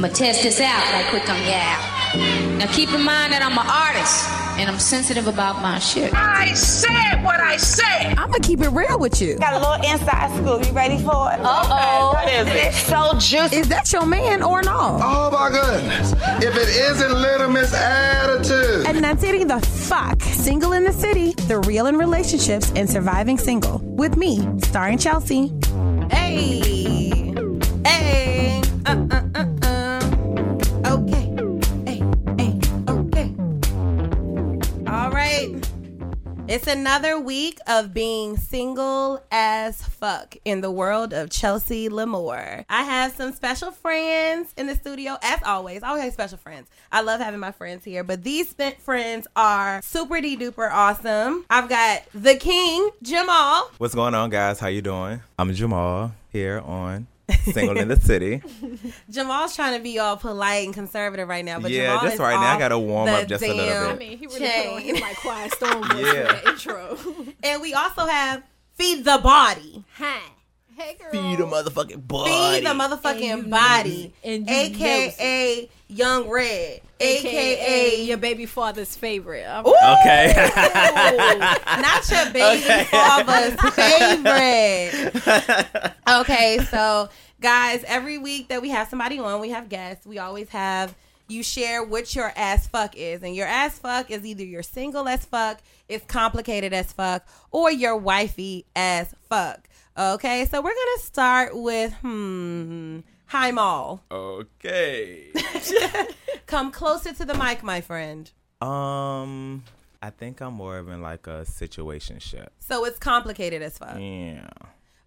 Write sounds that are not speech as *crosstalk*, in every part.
I'm gonna test this out right quick on yeah. Now keep in mind that I'm an artist and I'm sensitive about my shit. I said what I said. I'm gonna keep it real with you. Got a little inside scoop. You ready for it? Uh-oh. What is it? So juicy. Is that your man or no? Oh my goodness. If it isn't Little Miss Attitude. And that's it, the fuck. Single in the City, the real in relationships and surviving single. With me, starring Chelsea. Hey, hey, It's another week of being single as fuck in the world of Chelsea Lamore. I have some special friends in the studio, as always. I always have special friends. I love having my friends here, but these spent friends are super de duper awesome. I've got the king, Jamal. What's going on, guys? How you doing? I'm Jamal here on Single in the City. *laughs* Jamal's trying to be all polite and conservative right now, but Yeah, Jamal that's is right. Now I gotta warm up just a little bit. I mean, he really put on his like quiet storm Yeah. intro. *laughs* And we also have Feed the Body. Hi. Hey girl. motherfucking body. Feed the motherfucking And body. and AKA Young Red. AKA AKA your baby father's favorite. I'm- Okay. *laughs* not your baby father's *laughs* favorite. *laughs* Okay, so guys, every week that we have somebody on, we have guests. We always have you share what your ass fuck is, and your ass fuck is either you're single as fuck, it's complicated as fuck, or you're wifey as fuck. Okay, so we're gonna start with hmm. Hi, Maul. okay. *laughs* Come closer to the mic, my friend. Um, I think I'm more of in like a situationship. So it's complicated as fuck. Yeah.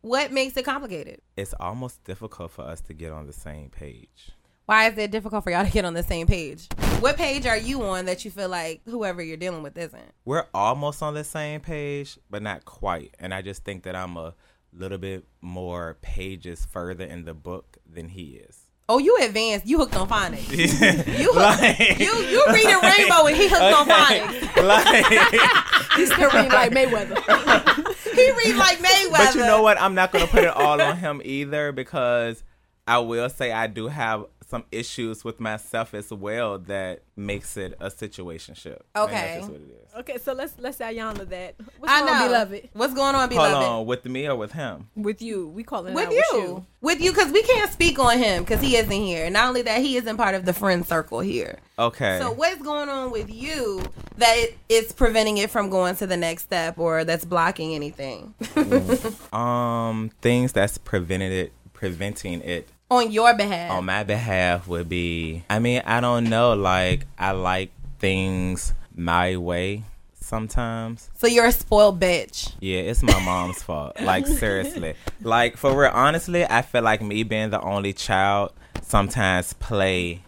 What makes it complicated? It's almost difficult for us to get on the same page. Why is it difficult for y'all to get on the same page? What page are you on that you feel like whoever you're dealing with isn't? We're almost on the same page, but not quite. And I just think that I'm a little bit more pages further in the book than he is. Oh, you advanced. You hooked on phonics. *laughs* You hooked, Like- you you reading Rainbow and he hooked on phonics. like, *laughs* He's still reading like Mayweather. *laughs* He read like Mayweather. but you know what? I'm not gonna put it all on him either because I will say I do have some issues with myself as well that makes it a situationship. Okay. that's just what it is. okay, so let's let's Ayana that. What's I going know. on, beloved? What's going on, Hold beloved? on, with me or with him? With you, we call it With you. With you. With you, because we can't speak on him because he isn't here. Not only that, he isn't part of the friend circle here. Okay. So what's going on with you that it is preventing it from going to the next step or that's blocking anything *laughs* um, things that's prevented it, preventing it on your behalf? on my behalf would be I mean, I don't know, like I like things my way sometimes. so you're a spoiled bitch. Yeah, it's my mom's fault. Like seriously. *laughs* Like for real, honestly, I feel like me being the only child sometimes play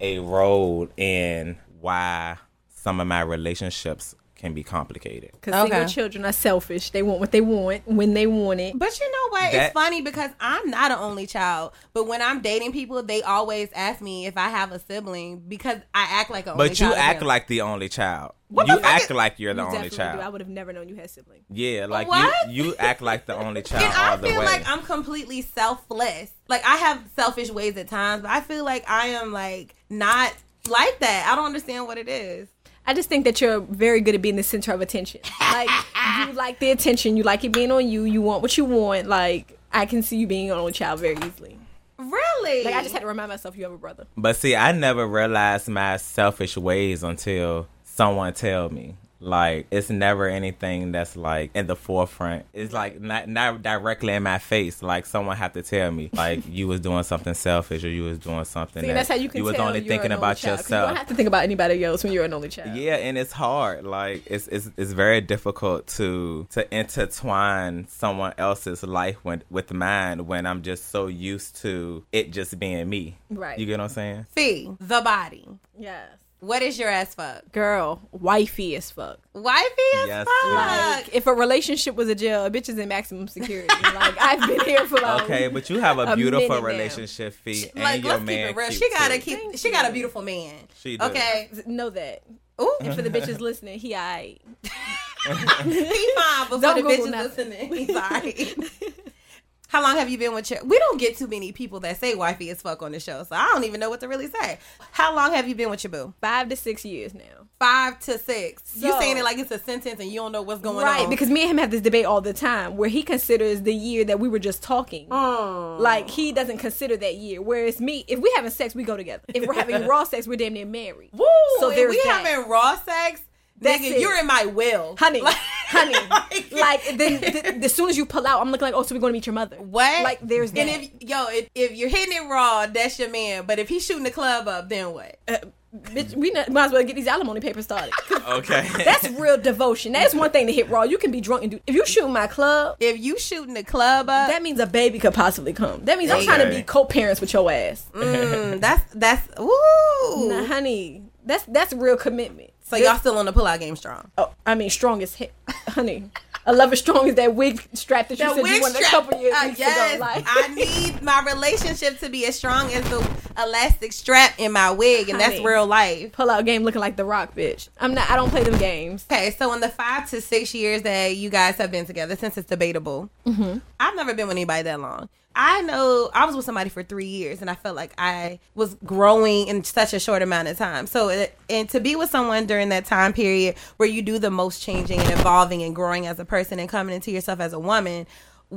a role in why some of my relationships can be complicated. Because Okay. single children are selfish. They want what they want when they want it. But you know what? That- it's funny because I'm not an only child. But when I'm dating people, they always ask me if I have a sibling because I act like a. only But you child. act like the only child. What you act is- like you're the You only child. do. I would have never known you had siblings. Yeah, like What? you you act like the only *laughs* child And I the feel way. like I'm completely selfless. Like I have selfish ways at times, but I feel like I am like not like that. I don't understand what it is. I just think that you're very good at being the center of attention. Like *laughs* you like the attention, you like it being on you. You want what you want. Like I can see you being an only child very easily. Really? Like I just had to remind myself you have a brother. But see, I never realized my selfish ways until someone tell me. Like it's never anything that's like in the forefront. It's like not not directly in my face. Like someone have to tell me, like *laughs* you was doing something selfish or you was doing something. See, that that's how you can You was tell only thinking only about yourself. You don't have to think about anybody else when you're an only child. Yeah, and it's hard. Like it's it's it's very difficult to to intertwine someone else's life with with mine when I'm just so used to it just being me. Right. You get what I'm saying? Fee, the body. Yes. What is your ass fuck? Girl, wifey as fuck. Wifey as Yes, fuck. Like, if a relationship was a jail, a bitch is in maximum security. *laughs* like I've been here for like Okay, but you have a a beautiful minute relationship, fee, and like your let's keep man it real. She gotta keep. Thank she got a beautiful man. She do. Okay. know that. Ooh, And for the bitches listening, he I *laughs* he fine before Don't the Google bitches nothing. listening. He's *laughs* sorry. How long have you been with your? We don't get too many people that say wifey as fuck on the show, so I don't even know what to really say. How long have you been with your boo? Five to six years now. Five to six. you saying it like it's a sentence and you don't know what's going right, on. Right, because me and him have this debate all the time where he considers the year that we were just talking. Mm. Like he doesn't consider that year. Whereas me, if we having sex, we go together. If we're having *laughs* raw sex, we're damn near married. Woo! So if there's we that. having raw sex, That's nigga, it. you're in my will, honey, Like- honey. *laughs* Like then, th- as soon as you pull out, I'm looking like, oh, so we're going to meet your mother. What? Like there's that. And if yo, if, if you're hitting it raw, that's your man. But if he's shooting the club up, then what? Uh, bitch, we not, might as well get these alimony papers started. *laughs* Okay. That's real devotion. That's one thing to hit raw. You can be drunk and do. If you shoot my club, If you shooting the club up, that means a baby could possibly come. That means I'm trying to be co-parents with your ass. mm, that's that's ooh. Nah, honey, that's that's real commitment. So y'all still on the pull out game strong. Oh, I mean, strong as hell, *laughs* honey. I love it strong as that wig strap that you The said you wanted a couple years Uh, yes, ago. Like, I need *laughs* my relationship to be as strong as the elastic strap in my wig, and that's real life. pull out game looking like the Rock, bitch. I'm not. I don't play them games. Okay, so in the five to six years that you guys have been together, since it's debatable, Mm-hmm. I've never been with anybody that long. I know I was with somebody for three years, and I felt like I was growing in such a short amount of time. So, and to be with someone during that time period where you do the most changing and evolving and growing as a person and coming into yourself as a woman.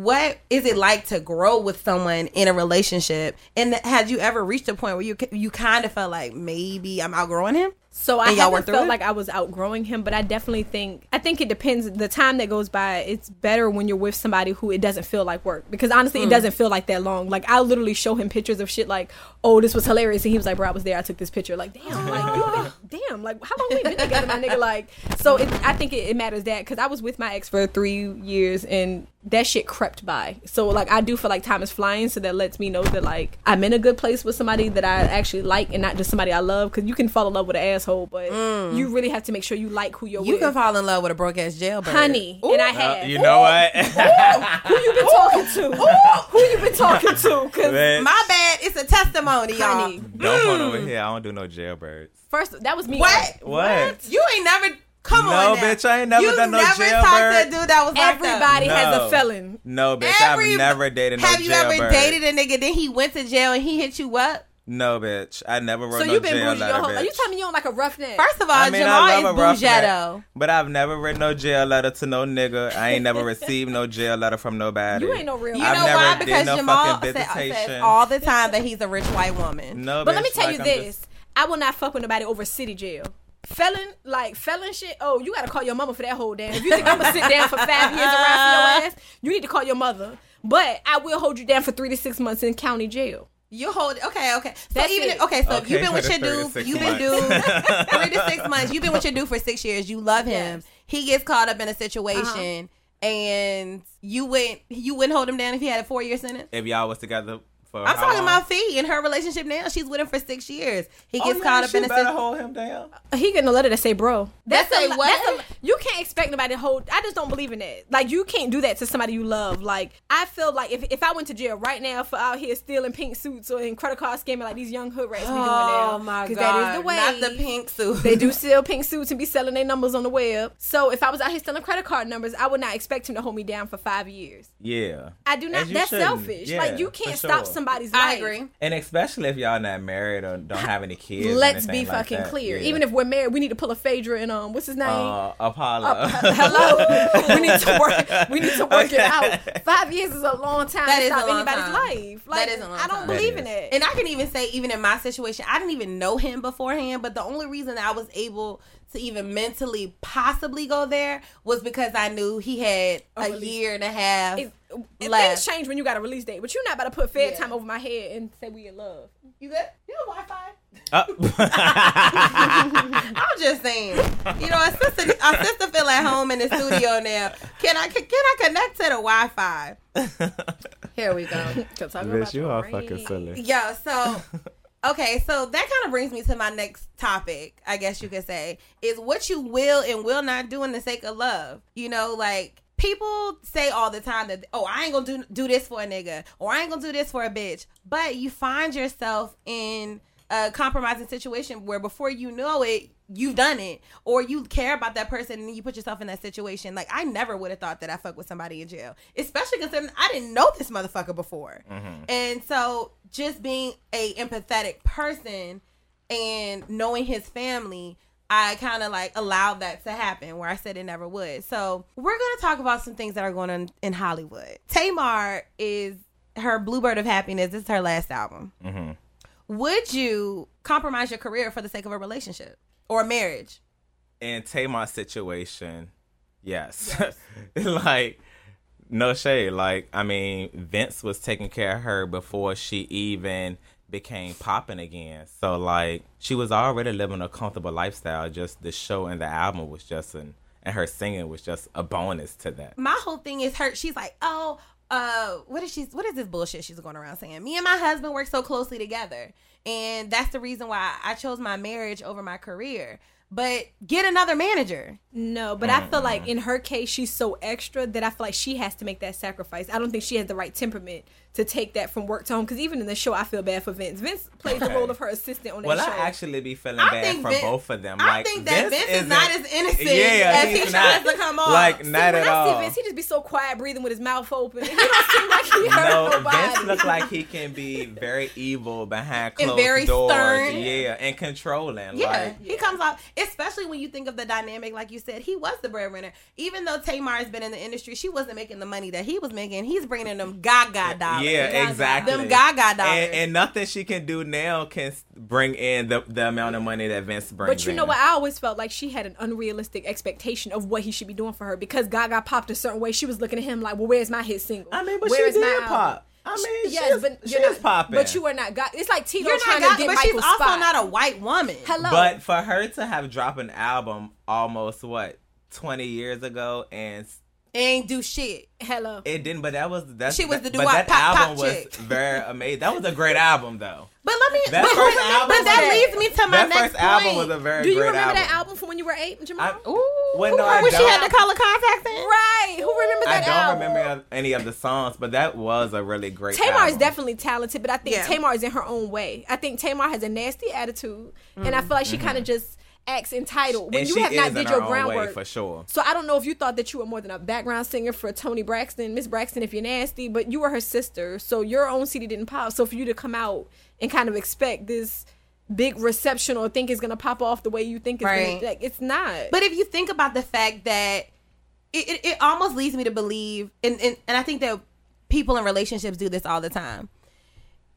What is it like to grow with someone in a relationship? And had you ever reached a point where you you kind of felt like maybe I'm outgrowing him? So I haven't felt it? like I was outgrowing him, but I definitely think I think it depends. The time that goes by, it's better when you're with somebody who it doesn't feel like work. Because honestly, Hmm. it doesn't feel like that long. Like I literally show him pictures of shit like, "Oh, this was hilarious," and he was like, "Bro, I was there. I took this picture." Like, damn, like you *laughs* damn, like how long we been together, my nigga? Like, so it, I think it, it matters that because I was with my ex for three years and that shit crept by. So like I do feel like time is flying, so that lets me know that like I'm in a good place with somebody that I actually like and not just somebody I love. Because you can fall in love with an asshole, but you really have to make sure you like who you're Mm. You with. can fall in love with a broke ass jailbird, honey, and I Uh, have. you know what? who you been talking to? who you been talking to? Because Man, My bad. It's a testimony, y'all. honey, don't phone over here. I don't do no jailbirds. First that was me. What? What? You ain't never. Come No, on, now. bitch, I ain't never you done no never talked to a dude that was like Everybody has a No. felon. No, bitch. Every- I've never dated no Have you ever dated a nigga? Then he went to jail and he hit you up. No, bitch. I never wrote So no you've been jail bougie your letter, whole. bitch. Are you telling me you don't like a rough roughneck? First of all, I mean, Jamal I love a rough is bougetto. but I've never written no jail letter to no nigga. I ain't never received no jail letter from nobody. You ain't no real. You I've know never why? Because no Jamal fucking said, says all the time that he's a rich white woman. No, But let me tell like, you I'm this: just- I will not fuck with nobody over city jail. Felon, like felon shit. Oh, you gotta call your mama for that whole damn. If you think I'm gonna sit down for five years around for your ass, you need to call your mother. But I will hold you down for three to six months in county jail. You hold okay, okay. So That's even it. okay, so Okay, you've been with your dude. You've been dude three to six months. You've been with your dude for six years. You love him. Yes. Uh-huh. He gets caught up in a situation, and you wouldn't you wouldn't hold him down if he had a four year sentence. if y'all was together for I'm talking long? about Fee in her relationship now. She's with him for six years. He Oh, gets yeah, caught up she in a better situation. hold him down. He getting a letter that say, "Bro." That's say a, what? That's a, you can't expect nobody to hold. I just don't believe in that. Like you can't do that to somebody you love. Like I feel like if, if I went to jail right now for out here stealing pink suits or in credit card scamming like these young hood rats be doing oh now. Oh my 'cause god! that is the way. Not the pink suit. They do *laughs* steal pink suits and be selling their numbers on the web. So if I was out here stealing credit card numbers, I would not expect him to hold me down for five years. Yeah. I do not. That's shouldn't. selfish. Yeah, like you can't stop. sure. Stop somebody's I life. agree. And especially if y'all not married or don't have any kids. Let's be like fucking that. clear. Yeah. Even if we're married, we need to pull a Phaedra and um, what's his name? uh, Apollo. Uh, hello. *laughs* we need to work. We need to work it out. Five years is a long time That to is stop a long anybody's time. life. Like, That is a long I don't time. believe in it. And I can even say, even in my situation, I didn't even know him beforehand. But the only reason I was able to even mentally possibly go there was because I knew he had a, release. year and a half It- it- left. things change when you got a release date, but you're not about to put Fed Yeah. time over my head and say we in love. You good? You have Wi-Fi? Uh, *laughs* *laughs* I'm just saying. You know, our sister, our sister feel at home in the studio now. Can I can, can I connect to the Wi-Fi? Here we go. Bitch, you your are ring. fucking silly. Yeah, so okay, so that kind of brings me to my next topic, I guess you could say, is what you will and will not do in the sake of love. You know, like people say all the time that oh, I ain't gonna do do this for a nigga or I ain't gonna do this for a bitch, but you find yourself in a compromising situation where before you know it, you've done it, or you care about that person and you put yourself in that situation. Like I never would have thought that I fuck with somebody in jail, especially considering I didn't know this motherfucker before. Mm-hmm. And so just being a empathetic person and knowing his family. I kind of like allowed that to happen where I said it never would. So, we're going to talk about some things that are going on in Hollywood. Tamar is her Bluebird of Happiness. This is her last album. Mm-hmm. Would you compromise your career for the sake of a relationship or a marriage? in Tamar's situation, yes. *laughs* like, no shade. Like, I mean, Vince was taking care of her before she even became popping again. So, like, she was already living a comfortable lifestyle. Just the show and the album was just an, and her singing was just a bonus to that. My whole thing is her. She's like, oh, uh, what is she? What is this bullshit she's going around saying? Me and my husband work so closely together, and that's the reason why I chose my marriage over my career. But get another manager. No, but I feel like in her case, she's so extra that I feel like she has to make that sacrifice. I don't think she has the right temperament to take that from work to home. Because even in the show, I feel bad for Vince. Vince plays the role of her assistant on that Well, show. Well, I actually be feeling I bad for Vin- both of them. I like, think that Vince, is isn't- as innocent Yeah, as he not. tries to come off. Like, See, not at I all. Vince, he just be so quiet, breathing with his mouth open. He don't seem like he hurt no, nobody. Vince look like he *laughs* can be very evil behind And closed very doors. stern. Yeah, and controlling. Yeah, Like, he comes off, especially when you think of the dynamic, like you said, he was the breadwinner. Even though Tamar has been in the industry, she wasn't making the money that he was making. He's bringing in them Gaga dollars. Yeah, Gaga. exactly. Them Gaga dollars. And, and nothing she can do now can bring in the, the amount of money that Vince brings. But you know what? I always felt like she had an unrealistic expectation of what he should be doing for her because Gaga popped a certain way. She was looking at him like, "Well, where's my hit single? I mean, but Where she is my did album?" pop. I mean, yes, she's, but you're not popping. But you are not Gaga. It's like Tito You're trying not to Gaga, get but she's Michael's also not a white woman. Hello, But for her to have dropped an album almost what twenty years ago and s- Ain't do shit. hello. it didn't, but that was that. She was the but that pop pop album was chick. very amazing. That was a great album though. But let me. That but, first but- album but that was- leads me to my that next first album was a very Do you remember album. that album from when you were eight, Jamal? I, Ooh, Well, no, I when she don't. had the color contacts in. right. Who remembers that? album? I don't album? remember any of the songs, but that was a really great. Tamar is definitely talented, but I think Yeah. Tamar is in her own way. I think Tamar has a nasty attitude, and I mm-hmm. feel like she kind of mm-hmm. just acts entitled when and you have not did your own way groundwork. for sure. So I don't know if you thought that you were more than a background singer for Toni Braxton, Miss Braxton, if you're nasty, but you were her sister, so your own CD didn't pop. So for you to come out and kind of expect this big reception or think it's gonna pop off the way you think it's Right. gonna, like it's not. But if you think about the fact that it, it, it almost leads me to believe, and, and, and I think that people in relationships do this all the time.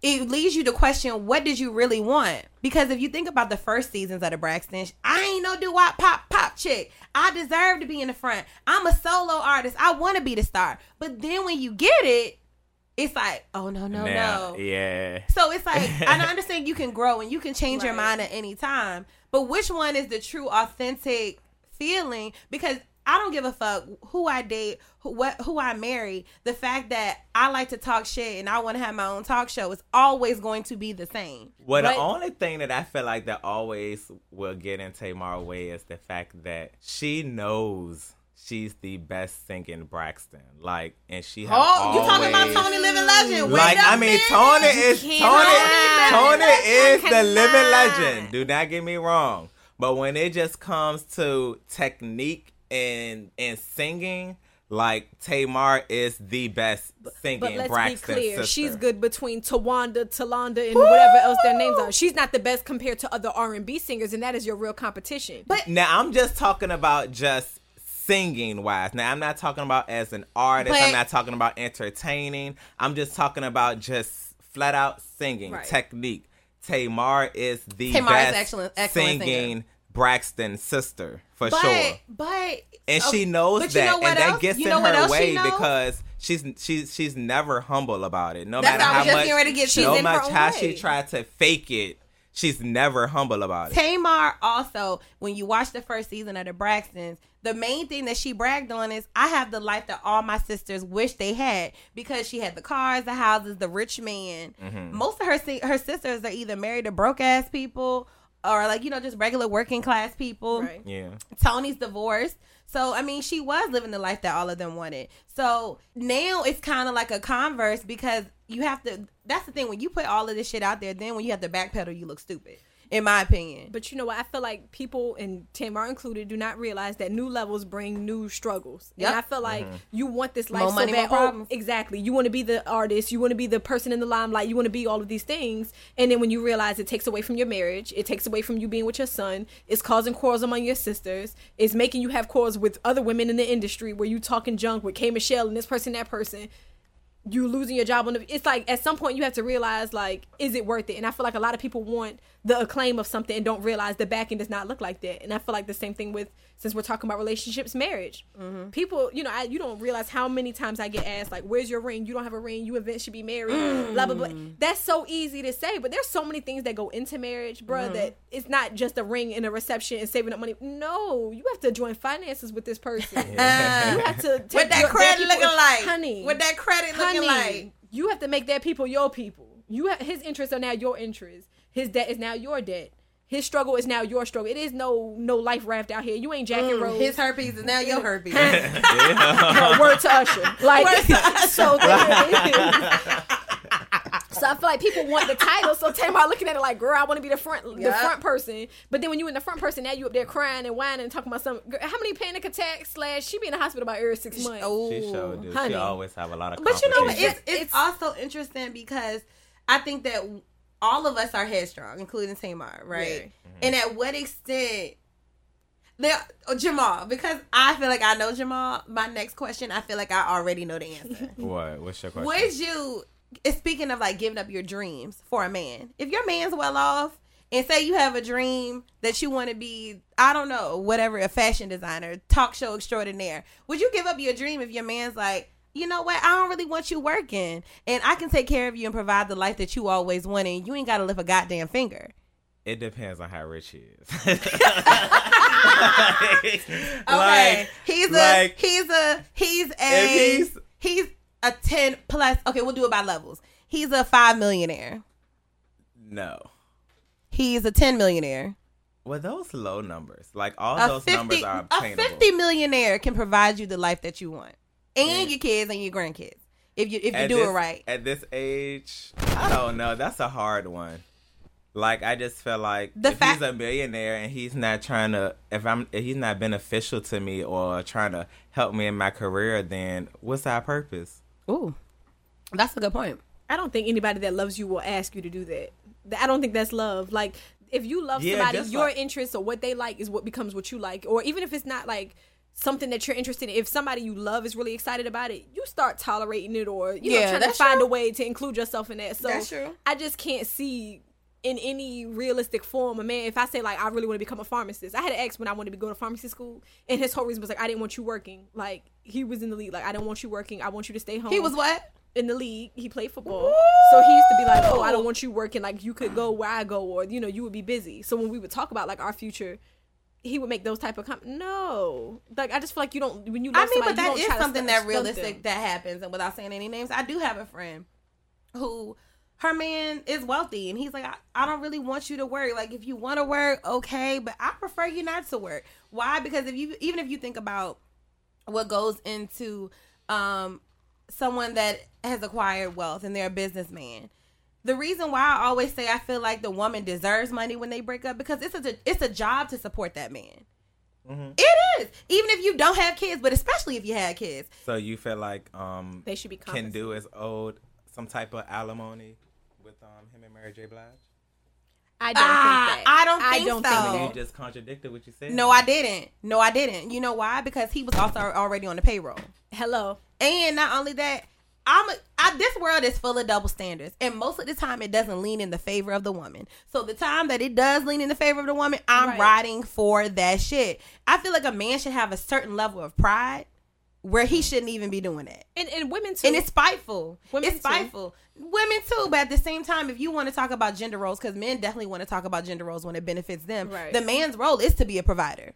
It leads you to question what did you really want? Because if you think about the first seasons of the Braxton, I ain't no do wop pop pop chick. I deserve to be in the front. I'm a solo artist. I want to be the star. But then when you get it, it's like, oh no no Now, no. yeah. So it's like *laughs* and I understand you can grow and you can change your mind at any time, but which one is the true authentic feeling? Because I don't give a fuck who I date, who what who I marry. The fact that I like to talk shit and I want to have my own talk show is always going to be the same. Well, But- the only thing that I feel like that always will get in Tamar way is the fact that she knows she's the best singing Braxton. Like, and she has Oh, you talking about Toni Living Legend? Like, I mean. Toni is Toni. Toni is the living legend. Do not get me wrong. But when it just comes to technique and and singing, like Tamar is the best singing But let's Braxton be clear, sister. she's good between Towanda, Talanda, and whatever else their names are. She's not the best compared to other R and B singers, and that is your real competition. But Now I'm just talking about just singing wise. Now I'm not talking about as an artist. But- I'm not talking about entertaining. I'm just talking about just flat out singing Right. technique. Tamar is the Tamar is best excellent- excellent singing Braxton sister for but sure. but And she knows that, and that gets You in her way because she's she's she's never humble about it. No That's matter how much, get- no much how way. she tried to fake it, she's never humble about it. Tamar also, when you watch the first season of the Braxtons, the main thing that she bragged on is I have the life that all my sisters wish they had because she had the cars, the houses, the rich man. Mm-hmm. Most of her her sisters are either married to broke ass people or like you know just regular working class people. Right. Yeah. Toni's divorced. So I mean, she was living the life that all of them wanted. So now it's kind of like a converse because you have to. That's the thing when you put all of this shit out there. Then when you have to backpedal, you look stupid, in my opinion. But you know what? I feel like people, and Tamar included, do not realize that new levels bring new struggles. Yep. And I feel like mm-hmm. you want this life More so money, bad. more Oh, exactly. You want to be the artist. You want to be the person in the limelight. You want to be all of these things. And then when you realize it takes away from your marriage, it takes away from you being with your son. It's causing quarrels among your sisters. It's making you have quarrels with other women in the industry where you talking junk with K Michelle and this person, that person you losing your job on the it's like at some point you have to realize like is it worth it? And i feel like a lot of people want the acclaim of something and don't realize the back end does not look like that. And i feel like the same thing with since we're talking about relationships marriage. Mm-hmm. People you know I, you don't realize how many times i get asked like where's your ring? You don't have a ring. You eventually should be married. Mm. Blah blah blah. That's so easy to say but there's so many things that go into marriage bruh mm-hmm. that it's not just a ring and a reception and saving up money. No you have to join finances with this person. *laughs* You have to take what that your- credit looking like, honey. What that credit looking honey, like? you have to make that people your people. You have his interests are now your interests. His debt is now your debt. His struggle is now your struggle. It is no no life raft out here. You ain't Jack and Rose. Mm, His herpes is now your herpes. *laughs* Girl, word to Usher. *laughs* Like *laughs* so. So I feel like people want the title. So Tamar looking at it like, girl, I want to be the front, the front person. But then when you in the front person, now you up there crying and whining and talking about some. Girl, how many panic attacks? Slash, she be in the hospital about every six months. Oh, She showed do. honey. She always have a lot of. But you know, what? it's, it's also interesting because I think that all of us are headstrong, including Tamar, right? Mm-hmm. And at what extent? There, oh, Jamal, because I feel like I know Jamal. My next question, I feel like I already know the answer. *laughs* what? What's your question? Would you, speaking of like giving up your dreams for a man, if your man's well off, and say you have a dream that you want to be, I don't know, whatever, a fashion designer, talk show extraordinaire, would you give up your dream if your man's like, you know what, I don't really want you working, and I can take care of you and provide the life that you always wanted, and you ain't got to lift a goddamn finger. It depends on how rich he is. *laughs* *laughs* Okay, he's a like, he's a he's a he's- he's a ten plus. Okay, we'll do it by levels. He's a five millionaire. no. He's a ten millionaire. Well, those low numbers, like all A those 50, numbers are a 50 millionaire can provide you the life that you want and your kids and your grandkids if you if you At do this- it right. At this age, I don't know. That's a hard one. Like I just feel like The if fact- he's a millionaire and he's not trying to, if I'm, if he's not beneficial to me or trying to help me in my career, then what's our purpose? Ooh, that's a good point. I don't think anybody that loves you will ask you to do that. I don't think that's love. Like if you love Yeah, somebody, your like- interests or what they like is what becomes what you like. Or even if it's not like something that you're interested in, if somebody you love is really excited about it, you start tolerating it or you know trying to find true. a way to include yourself in that. So. I just can't see in any realistic form a man if I say like I really want to become a pharmacist. I had an ex when I wanted to go to pharmacy school and his whole reason was like I didn't want you working. Like he was in the league. Like I don't want you working. I want you to stay home He was what? in the league. He played football. So he used to be like, "Oh, I don't want you working. Like you could go where I go, or you know, you would be busy." So when we would talk about like our future, he would make those type of com- no. Like I just feel like you don't when you. I mean, somebody, but that is something that realistic them. that happens. And without saying any names, I do have a friend who her man is wealthy and he's like, I, I don't really want you to work. Like if you want to work, okay, but I prefer you not to work. Why? Because if you even if you think about what goes into um someone that has acquired wealth and they're a businessman. The reason why I always say I feel like the woman deserves money when they break up because it's a it's a job to support that man. It is. Even if you don't have kids, but especially if you had kids. So you feel like um They should be can do is owed some type of alimony with um him and Mary J. Blige? I don't think that. I don't think so. that. You just contradicted what you said. No, I didn't. No, I didn't. You know why? Because he was also already on the payroll. Hello. And not only that, I'm a, I, this world is full of double standards, and most of the time it doesn't lean in the favor of the woman. So the time that it does lean in the favor of the woman, I'm Right. riding for that shit. I feel like a man should have a certain level of pride where he shouldn't even be doing that. And and women too. And it's spiteful. Women it's too. spiteful. Women too, but at the same time, if you want to talk about gender roles, because men definitely want to talk about gender roles when it benefits them. Right. The man's role is to be a provider.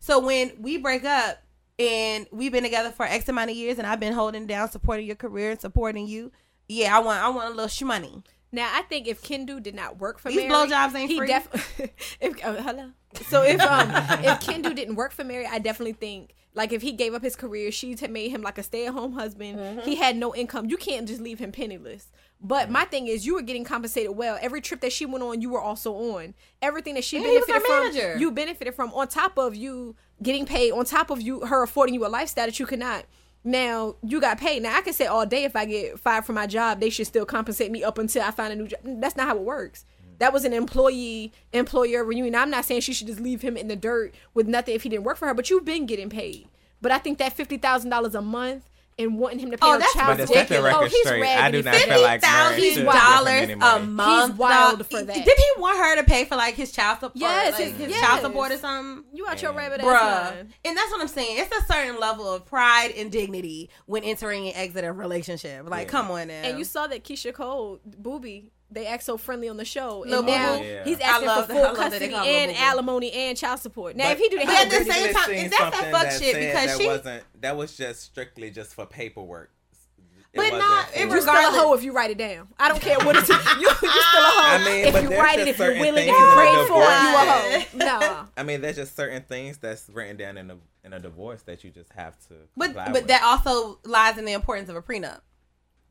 So when we break up and we've been together for X amount of years, and I've been holding down, supporting your career and supporting you, yeah, I want I want a little shmoney. Now I think if Kendu did not work for These Mary, blowjobs ain't he free. def- *laughs* if oh, hello. So if um if Kendu didn't work for Mary, I definitely think like if he gave up his career, she had made him like a stay at home husband. Mm-hmm. He had no income. You can't just leave him penniless. But my thing is, you were getting compensated well. Every trip that she went on, you were also on. Everything that she And benefited from, manager. you benefited from. On top of you getting paid, on top of you her affording you a lifestyle that you could not. Now you got paid. Now I can say all day if I get fired from my job, they should still compensate me up until I find a new job. That's not how it works. That was an employee employer reunion. I'm not saying she should just leave him in the dirt with nothing if he didn't work for her, but you've been getting paid. But I think that fifty thousand dollars a month and wanting him to pay Oh, her that's child But to support. set the oh, he's straight, I do raggedy. not feel like Mary thousand should give him dollars a month. He's wild for that. Did he want her to pay for like his child support? Yes, like, his- his yes. child support or something. You out your rabbit ass Bruh. And that's what I'm saying. It's a certain level of pride and dignity when entering and exiting a relationship. Like, come on now. And you saw that Keyshia Cole, Boobie, they act so friendly on the show. Lil and now Boo Boo? Yeah. he's asking love for full love that they custody and Boo Boo. alimony and child support. Now, But- if he do that, but at the same time, seen and that's that something fuck that shit because that she- wasn't that was just strictly just for paperwork. It But wasn't not- for- it You still a hoe if you write it down. I don't care what it's. *laughs* You, you still a hoe I mean, if you write it, if you're willing, if you pray for it, you a hoe. Nah. I mean, there's just certain things that's written down in a in a divorce that you just have to. But but with. that also lies in the importance of a prenup.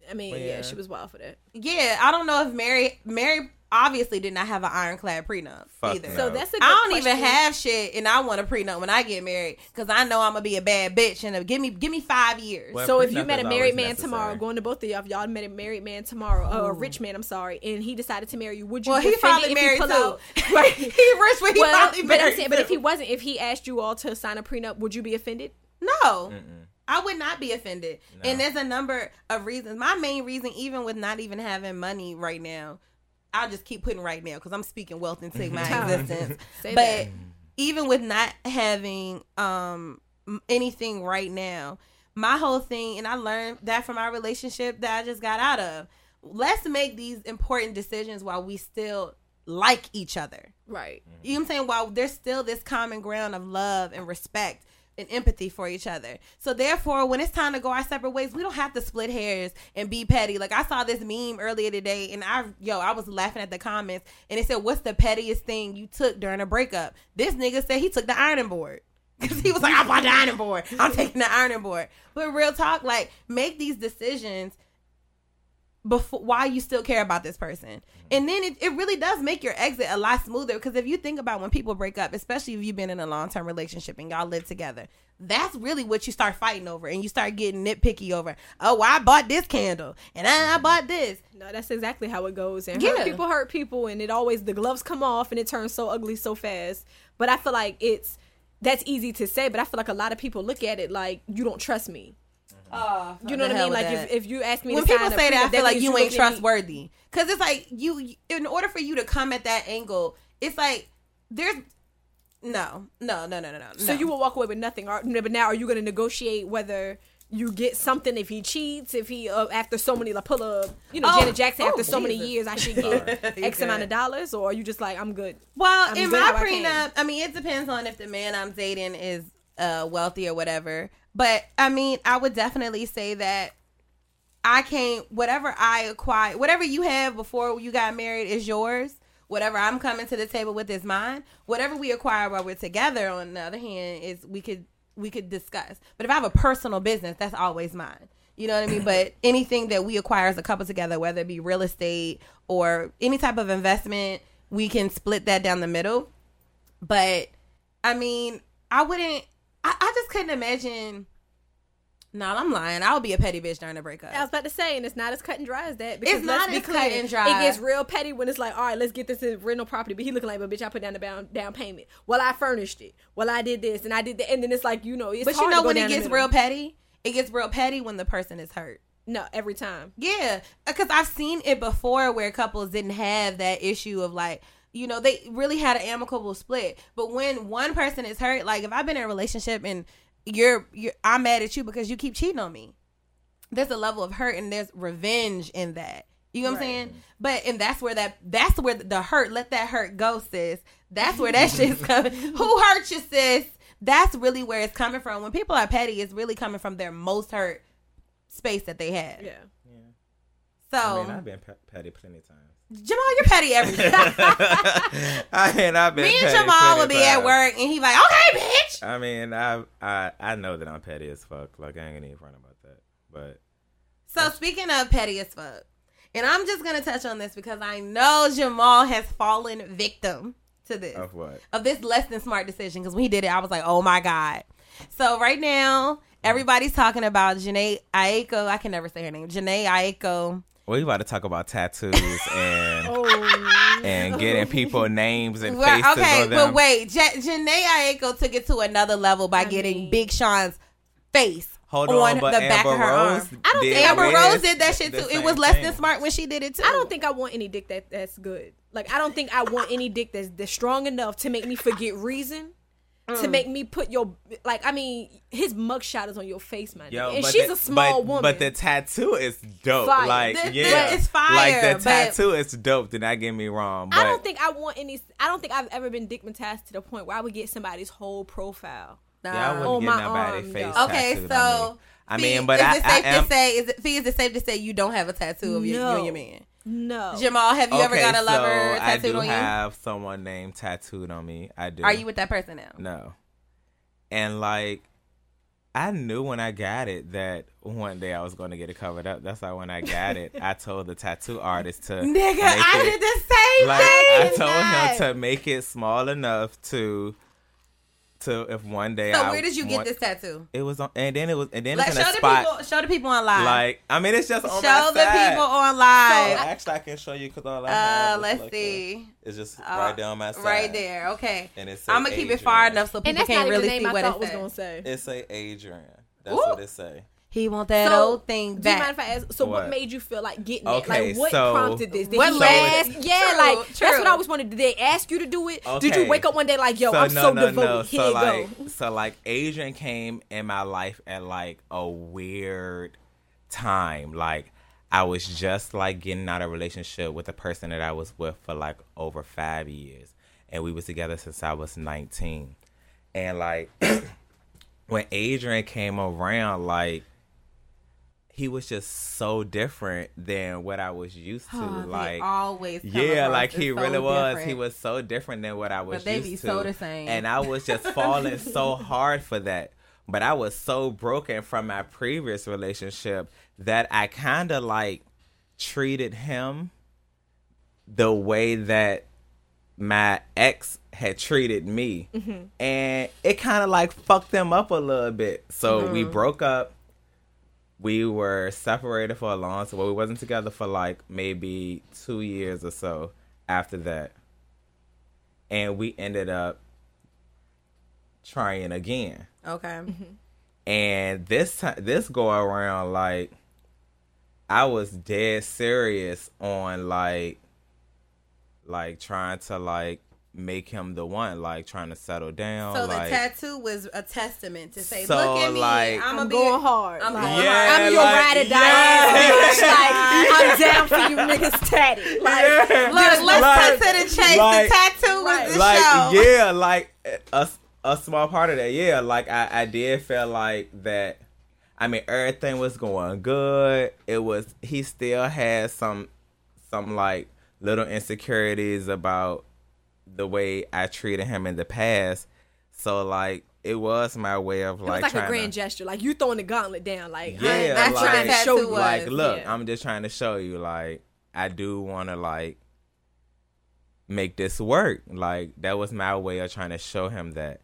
I mean, yeah. yeah. she was wild for that. Yeah, I don't know if Mary Mary obviously did not have an ironclad prenup Fuck either. no. So that's a good I don't question. even have shit, and I want a prenup when I get married because I know I'm gonna be a bad bitch and give me give me five years. Well, So if you met a married man necessary. tomorrow, going to both of y'all, if y'all met a married man tomorrow, uh, a rich man, I'm sorry, and he decided to marry you, would you? well, be he offended probably if married pull too. out- *laughs* right? he rich, but he well, probably but I'm married saying, but if he wasn't, if he asked you all to sign a prenup, would you be offended? No. I would not be offended. And there's a number of reasons. My main reason, even with not even having money right now, I'll just keep putting right now because I'm speaking wealth into my *laughs* existence. *laughs* But that. even with not having um anything right now, my whole thing, and I learned that from our relationship that I just got out of. Let's make these important decisions while we still like each other. Right. You know what I'm saying? While there's still this common ground of love and respect and empathy for each other. So therefore, when it's time to go our separate ways, we don't have to split hairs and be petty. Like I saw this meme earlier today and I yo, I was laughing at the comments and it said, What's the pettiest thing you took during a breakup? This nigga said he took the ironing board. *laughs* Cause he was like, I bought the ironing board. I'm taking the ironing board. But real talk, like make these decisions before why you still care about this person mm-hmm. and then it, it really does make your exit a lot smoother because if you think about when people break up especially if you've been in a long-term relationship and y'all live together that's really what you start fighting over and you start getting nitpicky over oh well, i bought this candle and I, I bought this No, that's exactly how it goes. And Yeah. hurt people hurt people, and it always the gloves come off, and it turns so ugly so fast. But I feel like it's that's easy to say, but I feel like a lot of people look at it like you don't trust me. Oh You know what I mean? Like if, if you ask me, when people say that i prenup, feel like you ain't trustworthy because it's like you in order for you to come at that angle it's like there's no no no no no no So you will walk away with nothing. Or, but now, are you going to negotiate whether you get something if he cheats? If he uh, after so many like pull a you know Oh, Janet Jackson oh, after so many years, I should *laughs* get X amount of dollars, or are you just like I'm good? Well, I'm in good my how I prenup, I mean, it depends on if the man I'm dating is uh, wealthy or whatever. But I mean, I would definitely say that I can't. Whatever I acquire, whatever you have before you got married is yours. Whatever I'm coming to the table with is mine. Whatever we acquire while we're together, on the other hand, is we could we could discuss. But if I have a personal business, that's always mine. You know what I mean? But *clears throat* anything that we acquire as a couple together, whether it be real estate or any type of investment, we can split that down the middle. But I mean, I wouldn't. I, I just couldn't imagine. No, I'm lying. I'll be a petty bitch during a breakup. I was about to say, and it's not as cut and dry as that. Because It's not be as cut and dry. It gets real petty when it's like, all right, let's get this in rental property. But he looking like, but bitch, I put down the down, down payment. Well, I furnished it. Well, I did this and I did that. And then it's like, you know, it's but you know when it gets real petty, it gets real petty when the person is hurt. No, every time. Yeah, because I've seen it before where couples didn't have that issue of like, you know, they really had an amicable split. But when one person is hurt, like if I've been in a relationship and you're, you're I'm mad at you because you keep cheating on me, there's a level of hurt and there's revenge in that. You know what I'm saying? But and that's where that that's where the hurt. Let that hurt go, sis. That's where that shit's *laughs* coming. Who hurt you, sis? That's really where it's coming from. When people are petty, it's really coming from their most hurt space that they had. Yeah. Yeah. So I mean, I've been pe- petty plenty of times. Jamal, you're petty every day. *laughs* I mean, I've been. Me and petty Jamal would be at work, and he like, okay, bitch. I mean, I I I know that I'm petty as fuck. Like I ain't gonna even front about that. But So speaking of petty as fuck, and I'm just gonna touch on this because I know Jamal has fallen victim to this of what? of this less than smart decision. Because when he did it, I was like, oh my god. So right now, mm-hmm. everybody's talking about Jhené Aiko. I can never say her name. Jhené Aiko. We about to talk about tattoos *laughs* and Oh, and getting people names and Well, faces okay, on them. but wait, J- Jhené Aiko took it to another level by getting mean- Big Sean's face Hold on, on, but the back of her Rose arm. I don't think Amber Rose did that shit too. It was less thing. than smart when she did it too. I don't think I want any dick that that's good. Like I don't think I want any dick that's, that's strong enough to make me forget reason. Mm. To make me put your like, I mean, his mugshot is on your face, man. Yo, and she's the- a small but, woman. But the tattoo is dope. Fire. Like, The- the- yeah, it's fire, Like the tattoo is dope. Do not get me wrong. But I don't think I want any. I don't think I've ever been dickmatized to the point where I would get somebody's whole profile. yeah, I wouldn't Oh, get my nobody arm, face. yo. Okay, tattooed on so me. I mean, but is I, it I safe am. to say? Is it Fee? Is it safe to say you don't have a tattoo of your, you and your man? No. Jamal, have you ever got a lover so I tattooed do on you? have someone named tattooed on me. I do. Are you with that person now? No. And like, I knew when I got it that one day I was going to get it covered up. That's why when I got it, I told the tattoo artist to Nigga, make I it- did the same like thing. I told God. him to make it small enough to to if one day So I where did you get this tattoo? It was on, and then it was, and then Like, it's show in a the spot. people. Show the people on live. Like I mean, it's just on show my the side. people on Oh, live. actually, I can show you because all I have. uh, is let's like a- see. it's just Uh, right there on my side. Right there. Okay. And it's. I'm gonna keep it far enough so and people that's can't not even really name see I what thought it was gonna say. It say Adrian. That's Ooh. what it say. He want that So, old thing Do you mind back. if I ask? So, what, What? made you feel like getting Okay, it? Like, what so- prompted this? Did What he led- ask? Yeah, True, like that's what I always wanted. Did they ask you to do it? Did you wake up one day like, yo, so I'm no, so no, devoted. no. Here So like, go. so like, Adrian came in my life at like a weird time. Like, I was just like getting out of a relationship with a person that I was with for like over five years, and we was together since I was nineteen. And like, *clears throat* when Adrian came around, like. He was just so different than what I was used to. Oh, like, always yeah, like he so really was. different. He was so different than what I was But they used be to. so the same. And I was just falling *laughs* so hard for that. But I was so broken from my previous relationship that I kind of like treated him the way that my ex had treated me. Mm-hmm. And it kind of like fucked them up a little bit. So we Mm-hmm. broke up we were separated for a long time. Well, we wasn't together for like maybe two years or so after that, and we ended up trying again. Okay. Mm-hmm. And this time, this go around, like I was dead serious on like, like trying to like make him the one, like trying to settle down. So like, the tattoo was a testament to say, So, "Look at me, like- I'm, I'm a going hard. I'm Like, going Yeah, hard. I'm your like, ride or die yeah. Like, I'm down for you niggas tatty. Like, Yeah. Look, let's Like- cut to the chase. like- the tattoo Right. was the like show. yeah like a, a small part of that yeah like I, I did feel like that i mean everything was going good it was he still had some some like little insecurities about the way i treated him in the past so like it was my way of it was like, like a grand to, gesture. Like you throwing the gauntlet down. Like, Yeah, I, I'm like- trying to show you. like look Yeah. i'm just trying to show you like i do want to like make this work like that was my way of trying to show him that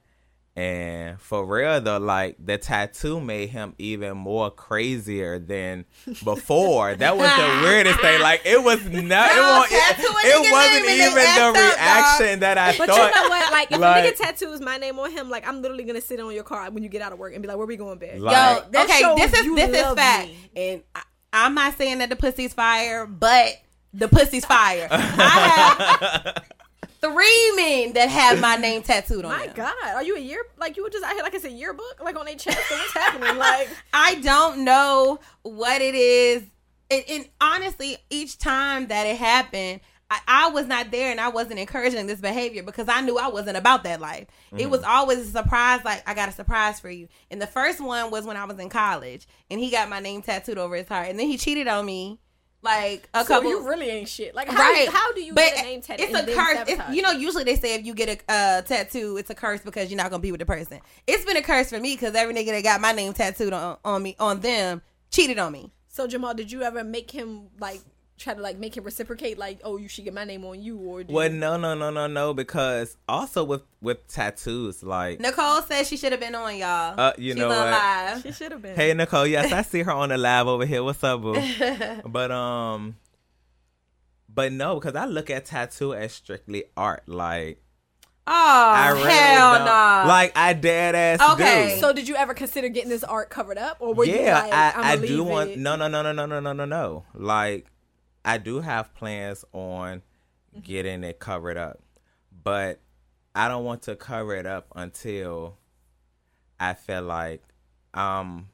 and for real though like the tattoo made him even more crazier than *laughs* before that was the weirdest thing like it was *laughs* not it, won't, it, it wasn't name and they even act the up, reaction that i But thought you know what? Like, if Like- a nigga tattoos my name on him, like I'm literally gonna sit on your car when you get out of work and be like, "Where we going, bitch?" Like- Yo, that okay, this is this is fact, me. and I, I'm not saying that the pussy's fire, but the pussy's fire. *laughs* I have three men that have my name tattooed on My them. God, are you a year? Like you were just out here like it's a yearbook, like on their chest. So what's happening? Like, *laughs* I don't know what it is. And, and honestly, each time that it happened, I, I was not there and I wasn't encouraging this behavior because I knew I wasn't about that life. It was mm-hmm. always a surprise, like, I got a surprise for you. And the first one was when I was in college and he got my name tattooed over his heart. And then he cheated on me like a So couple. you really ain't shit. Like how, right? how do you but get a name tattoo? It's a curse. It's, you know, usually they say if you get a uh, tattoo, it's a curse because you're not gonna be with the person. It's been a curse for me because every nigga that got my name tattooed on, on me on them cheated on me. So Jamal, did you ever make him like try to like make him reciprocate? Like, oh, you should get my name on you, or did Well, no, no, no, no, no. Because also with with tattoos, like, Nicole said she should have been on y'all. Uh, you She's know what? alive. she should have been. hey Nicole, yes, I see her on the live over here. What's up, boo? but um, but no, because I look at tattoo as strictly art. Like, Oh I really hell don't- no! Like, I dead ass Okay. do. So did you ever consider getting this art covered up, or were you yeah, like, I, I'ma I do want no no no no no no no no no. Like I do have plans on mm-hmm. getting it covered up. But I don't want to cover it up until I feel like I'm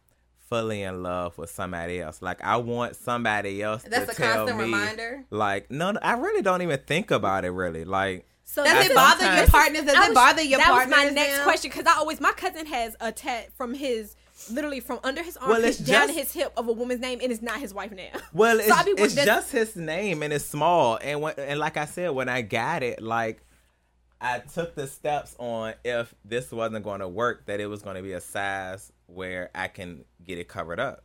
fully in love with somebody else. Like I want somebody else That's to a tell constant me, reminder? Like no, no, I really don't even think about it really. Like So Does it it is- bother your sometimes- partners? Does I it was- bother your that partners? was my next now? question because I always my cousin has a tat from his literally from under his arm Well, it's down just- his hip of a woman's name, and it's not his wife now. Well, *laughs* So it's, it's just his name and it's small. And when, and like I said, when I got it, like I took the steps on if this wasn't going to work, that it was going to be a size where I can get it covered up.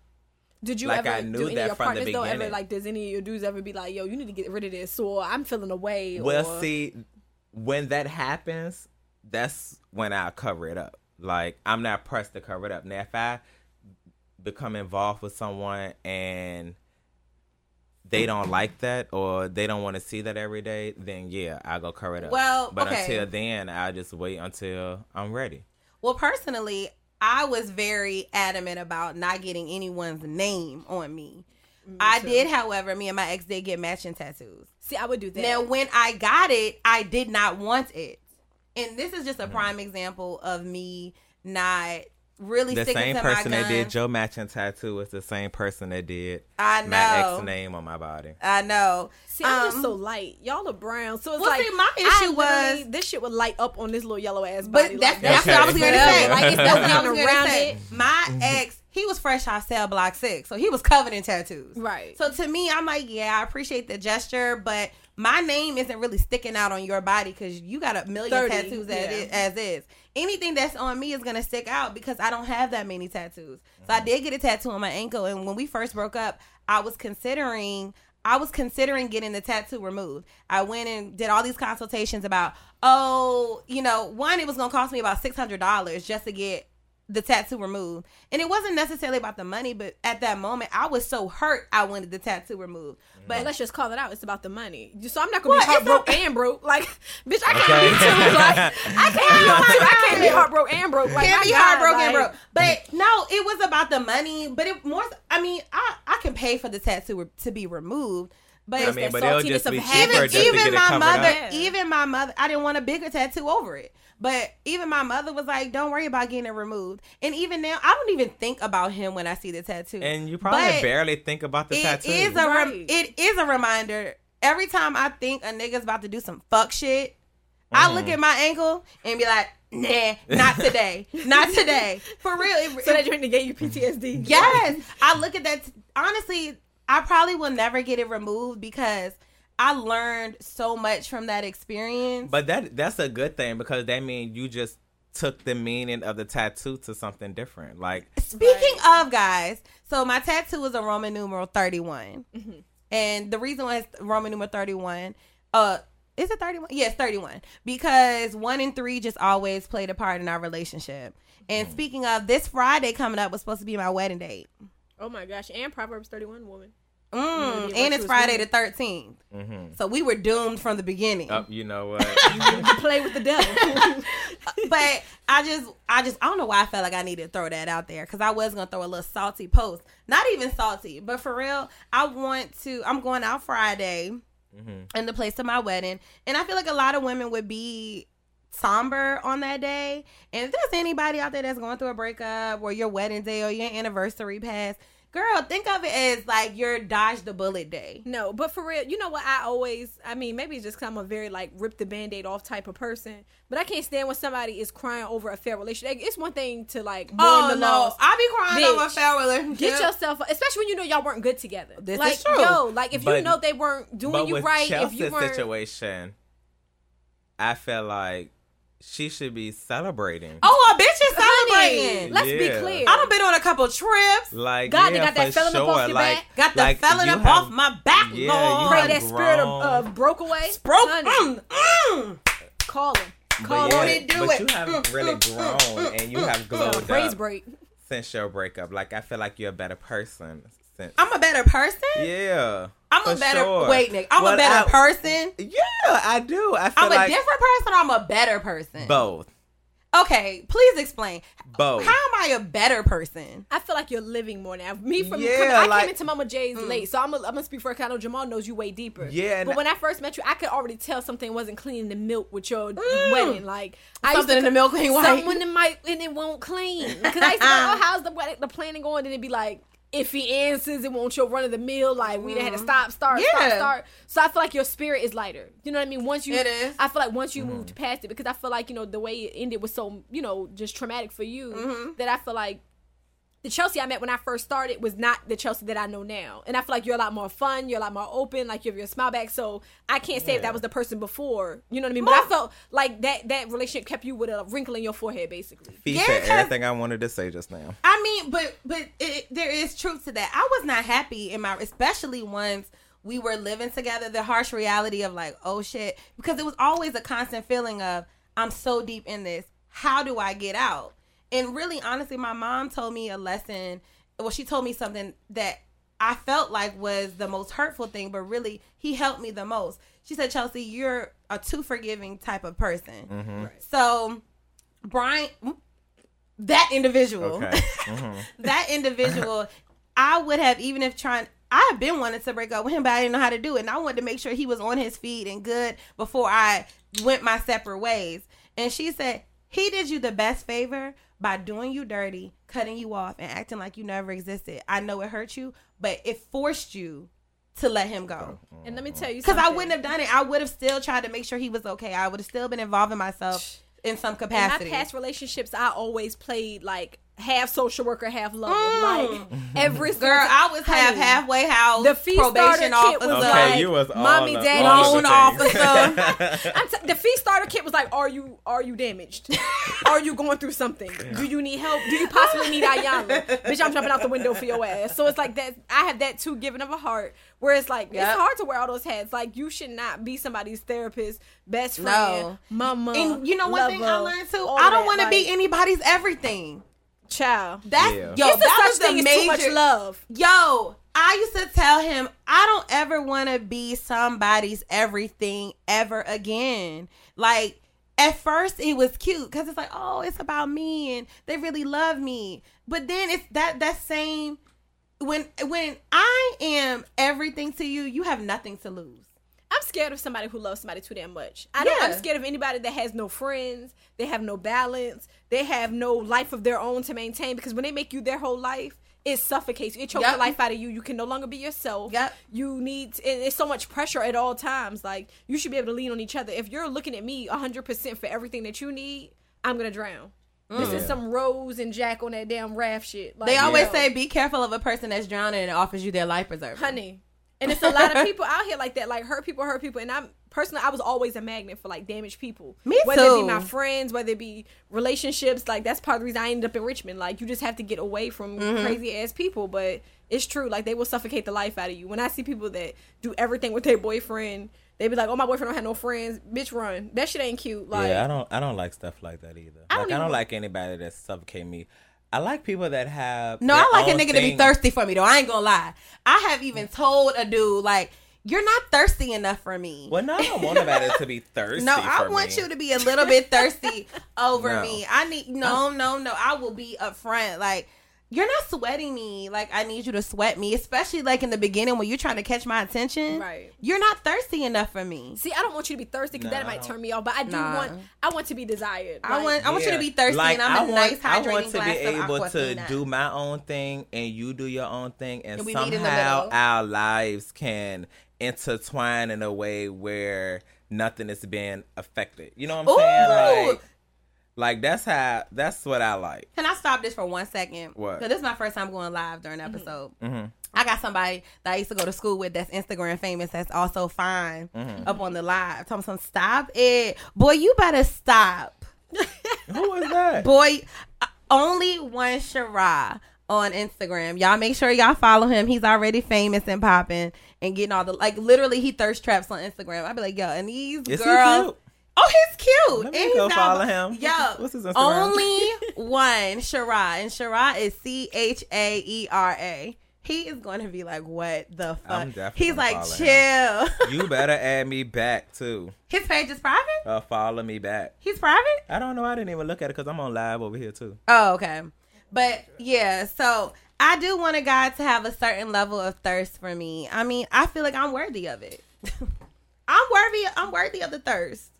Did you Like, ever I knew do any that of your from the though ever beginning. like? Does any of your dudes ever be like, "Yo, you need to get rid of this," or "I'm feeling away"? Well, or, see, when that happens, that's when I cover it up. Like I'm not pressed to cover it up. Now, if I become involved with someone and they mm. don't like that or they don't want to see that every day, then yeah, I'll go cover it up. Well, but okay. until then, I just wait until I'm ready. Well, personally, I was very adamant about not getting anyone's name on me. I did, however, me and my ex did get matching tattoos. see, I would do that. Now, when I got it, I did not want it. And this is just a prime example of me not really The sticking same to person my that did. Joe matching tattoo is the same person that did I know my know. ex name on my body. I know. See, I'm just Um, so light. Y'all are brown, so it's Well, like see, my I issue literally- was- this shit would light up on this little yellow ass But body. that's, like, that's what I was Okay. gonna *laughs* say. Like, it's that's what I nothing around it. My ex, he was fresh out cell block six, so he was covered in tattoos. Right. So to me, I'm like, yeah, I appreciate the gesture, but my name isn't really sticking out on your body because you got a million 30, tattoos as, is, as is. Anything that's on me is gonna stick out because I don't have that many tattoos. So I mm. did get a tattoo on my ankle, and when we first broke up, I was considering. I was considering getting the tattoo removed. I went and did all these consultations about, oh, you know, one, it was gonna cost me about six hundred dollars just to get the tattoo removed. And it wasn't necessarily about the money, but at that moment I was so hurt I wanted the tattoo removed. But But let's just call it out. It's about the money. So I'm not gonna Well, be it's heartbroken not- and broke. Like, *laughs* bitch, I can't Okay. be too. Like, I can't be *laughs* on two. I can't be heartbroken and broke. Like, I can't be God, heartbroken, like, bro. But no, it was about the money. But it more. I mean, I I can pay for the tattoo re- to be removed. But I it's mean, that but it'll saltiness just of be having- cheaper even just to even get my covered mother, up. even my mother, I didn't want a bigger tattoo over it. But even my mother was like, "Don't worry about getting it removed." And even now, I don't even think about him when I see the tattoo. And you probably But barely think about the it tattoo. is a rem- Right. it is a reminder. Every time I think a nigga's about to do some fuck shit, I Mm-hmm. look at my ankle and be like, "Nah, not today, *laughs* not today." For real. It, So it- that drink to get you PTSD. Yes. I look at that. Honestly, I probably will never get it removed because I learned so much from that experience. But that that's a good thing because that means you just took the meaning of the tattoo to something different. Like Speaking of guys, so my tattoo is a Roman numeral 31. And the reason why it's Roman numeral 31, uh, is it 31? Yes, 31. Because one and three just always played a part in our relationship. And speaking of, this Friday coming up was supposed to be my wedding date. Oh my gosh. And Proverbs 31 woman. Mm, be a and it's Friday woman. the 13th. So we were doomed from the beginning. uh, you know what? *laughs* You play with the devil. *laughs* but I just, I just, I don't know why I felt like I needed to throw that out there because I was gonna throw a little salty post, not even salty, but for real, I want to. I'm going out Friday in the place of my wedding, and I feel like a lot of women would be somber on that day. And if there's anybody out there that's going through a breakup or your wedding day or your anniversary passed, girl, think of it as like your dodge the bullet day. No, but for real, you know what? I always, I mean, maybe it's just because I'm a very like rip the band aid off type of person, but I can't stand when somebody is crying over a fair relationship. It's one thing to like mourn Oh the no, loss. I be crying Bitch. over a fair relationship. Get yourself, especially when you know y'all weren't good together. This is like, true. yo, like if you know they weren't doing you right, Chelsea's if you weren't, situation, I feel like she should be celebrating. Oh, a bitch is Honey, celebrating. let's be clear. I done been on a couple trips. Like, God, they yeah, got that felon up sure. off your like, back. Got the like, felon up have- off my back, Yeah, Lord. pray that spirit of, grown. broke away. Broke. Mm, mm. Call him. But Call yeah, him. it, do but it. you have Mm, really mm, grown and you have glowed praise up break. since your breakup. Like I feel like you're a better person since. I'm a better person. yeah, I'm a better. sure. Wait, Nick. I'm Well, a better I- person. Yeah, I do. I feel I'm a different person. or I'm a better person. both, Okay, please explain. both. How am I a better person? I feel like you're living more now. Me from, Yeah, from I like- came into Mama J's mm. late, so I'm gonna speak for her. 'cause I know Jamal knows you way deeper. Yeah, but when I first met you, I could already tell something wasn't clean in the milk with your mm. wedding. Like I used Something to- in the milk ain't *laughs* white. Something in my and it won't clean. Because I used to like, oh, how's the wedding, the planning going? And it'd be like. Iffy answers, it won't your run of the mill. Like we done had to stop, start, stop, Yeah. start. So I feel like your spirit is lighter. You know what I mean? Once you, It is. I feel like once you Mm-hmm. moved past it, because I feel like you know the way it ended was so you know just traumatic for you Mm-hmm. that I feel like the Chelsea I met when I first started was not the Chelsea that I know now. And I feel like you're a lot more fun, you're a lot more open, like you have your smile back. So I can't say if that was the person before. You know what I mean? But I felt like that that relationship kept you with a wrinkle in your forehead, basically. Fee Yeah, everything I wanted to say just now. I mean, but but it, there is truth to that. I was not happy in my, especially once we were living together. The harsh reality of like, oh shit, because it was always a constant feeling of I'm so deep in this. How do I get out? And really, honestly, my mom told me a lesson. Well, she told me something that I felt like was the most hurtful thing, but really, he helped me the most. She said, Chelsea, you're a too forgiving type of person. Mm-hmm. So, Brian, that individual Okay. *laughs* Mm-hmm. that individual, I would have even if trying. I have been wanting to break up with him, but I didn't know how to do it, and I wanted to make sure he was on his feet and good before I went my separate ways. And she said he did you the best favor by doing you dirty, cutting you off, and acting like you never existed. I know it hurt you, but it forced you to let him go. And let me tell you Because. I wouldn't have done it. I would have still tried to make sure he was okay. I would have still been involving myself in some in capacity. my past relationships, I always played like half social worker, half lover. Mm. Like every Girl, I was half Honey, halfway house. The fee starter probation kit was. Okay, like, you was all mommy, daddy, all loan officer. *laughs* I'm t- the fee starter kit was like, are you are you damaged? are you going through something? Do you need help? Do you possibly need Ayana? Bitch, I'm jumping out the window for your ass. So it's like that. I have that too, giving of a heart. Where it's like Yep. it's hard to wear all those hats. Like you should not be somebody's therapist, best friend, No. mama. and you know one thing I learned too. I don't want to be anybody's everything. Child. That's Yeah. yo. it's a that such was the thing as too much love. Yo, I used to tell him I don't ever want to be somebody's everything ever again. Like at first it was cute because it's like, oh, it's about me and they really love me. But then it's that that same when when I am everything to you, you have nothing to lose. I'm scared of somebody who loves somebody too damn much. I don't, I'm scared of anybody that has no friends, they have no balance, they have no life of their own to maintain because when they make you their whole life, it suffocates you. It chokes Yep. the life out of you. You can no longer be yourself. Yep. You need, and it's so much pressure at all times. Like, you should be able to lean on each other. If you're looking at me 100% for everything that you need, I'm going to drown. This is mm. some Rose and Jack on that damn raft shit. Like, They always yo. say be careful of a person that's drowning and offers you their life preserver. honey. And it's a lot of *laughs* people out here like that, like hurt people, hurt people. And I'm personally, I was always a magnet for like damaged people. Me Whether it be my friends, whether it be relationships, like that's part of the reason I ended up in Richmond. Like you just have to get away from Mm-hmm. crazy ass people. But it's true, like they will suffocate the life out of you. When I see people that do everything with their boyfriend, they be like, "Oh, my boyfriend don't have no friends, bitch, run." That shit ain't cute. Like, yeah, I don't. I don't like stuff like that either. I like don't I don't even- like anybody that suffocate me. I like people that have. No, I like a nigga to be thirsty for me though. I ain't gonna lie. I have even told a dude like, "You're not thirsty enough for me." Well, no, I don't want nobody to be *laughs* thirsty. no, I want me. you to be a little bit thirsty *laughs* over No. me. I need no, no, no. I will be upfront. Like you're not sweating me like I need you to sweat me, especially like in the beginning when you're trying to catch my attention. Right. You're not thirsty enough for me. See, I don't want you to be thirsty because that might turn me off. But I do Nah. want, I want to be desired. I want I want you to be thirsty Like, and I'm a I want, nice I want to glass be able to do my own thing and you do your own thing, and, And we meet in the somehow our lives can intertwine in a way where nothing is being affected. You know what I'm Ooh. saying? Like, like that's how that's what I like. Can I stop this for one second? What? Because this is my first time going live during the Mm-hmm. episode. Mm-hmm. I got somebody that I used to go to school with that's Instagram famous that's also fine Mm-hmm. up on the live. Tell me some stop it. Boy, you better stop. *laughs* Who is that? Boy, uh, only one Chaera on Instagram. Y'all make sure y'all follow him. He's already famous and popping and getting all the like literally he thirst traps on Instagram. I'd be like, yo, and these Is he girls. Oh, he's cute. Let me and go follow him. Yo, *laughs* What's his Instagram? only *laughs* one Chaera, and Chaera is C H A E R A. He is going to be like, what the I'm fuck? definitely He's like, chill. *laughs* You better add me back too. His page is private. Uh, follow me back. He's private. I don't know. I didn't even look at it because I'm on live over here too. Oh, okay. But yeah, so I do want a guy to have a certain level of thirst for me. I mean, I feel like I'm worthy of it. I'm worthy. I'm worthy of the thirst.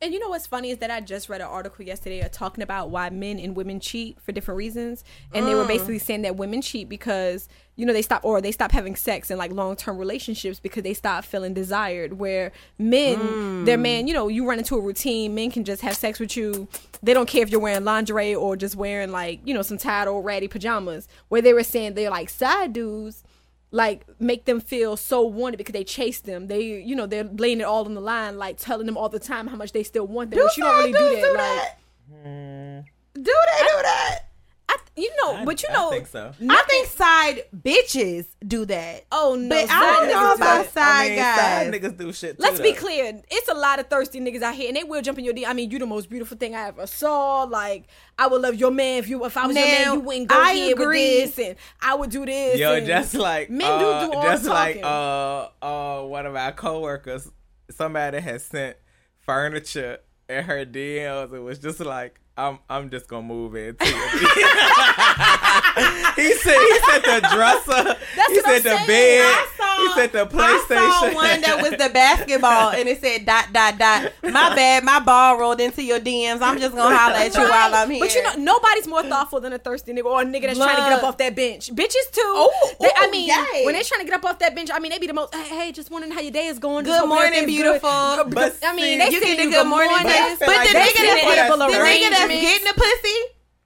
And you know what's funny is that I just read an article yesterday uh, talking about why men and women cheat for different reasons, and they were basically saying that women cheat because you know they stop or they stop having sex in like long term relationships because they stop feeling desired. Where men, their man, you know, you run into a routine, men can just have sex with you. They don't care if you're wearing lingerie or just wearing like you know some tight old ratty pajamas. Where they were saying they're like side dudes like make them feel so wanted because they chase them. They, you know, they're laying it all on the line, like telling them all the time how much they still want them. Do but you don't really do side that. Like, Do they do that? I, you know, I- but you I know, think so. I think side bitches do that. oh no, But I don't know about do- side I mean, guys. side niggas do shit. Too, Let's be clear. It's a lot of thirsty niggas out here, and they will jump in your D. I mean, you the most beautiful thing I ever saw. Like, I would love your man if you. If I was your man, you wouldn't go I here agree. with this, and I would do this. Yo, and just like men uh, do do all just the like uh uh one of our coworkers, somebody had sent furniture in her DMs. It was just like I'm I'm just gonna move it. *laughs* he said he said the dresser. That's he what I'm said the saying. bed. I saw, he said the I PlayStation. saw one that was the basketball, and it said dot dot dot. My *laughs* bad, my ball rolled into your DMs. I'm just gonna holler at you Right. while I'm here. But you know, nobody's more thoughtful than a thirsty nigga or a nigga that's trying to get up off that bench. Bitches too. Oh, They- I mean, yay. when they're trying to get up off that bench, I mean, they be the most. Hey, hey, just wondering how your day is going. Good hoping morning, beautiful. Good. But I mean, see, they you send get the you good morning But I text. feel But like the that's nigga that's, what that's the nigga that's getting the pussy,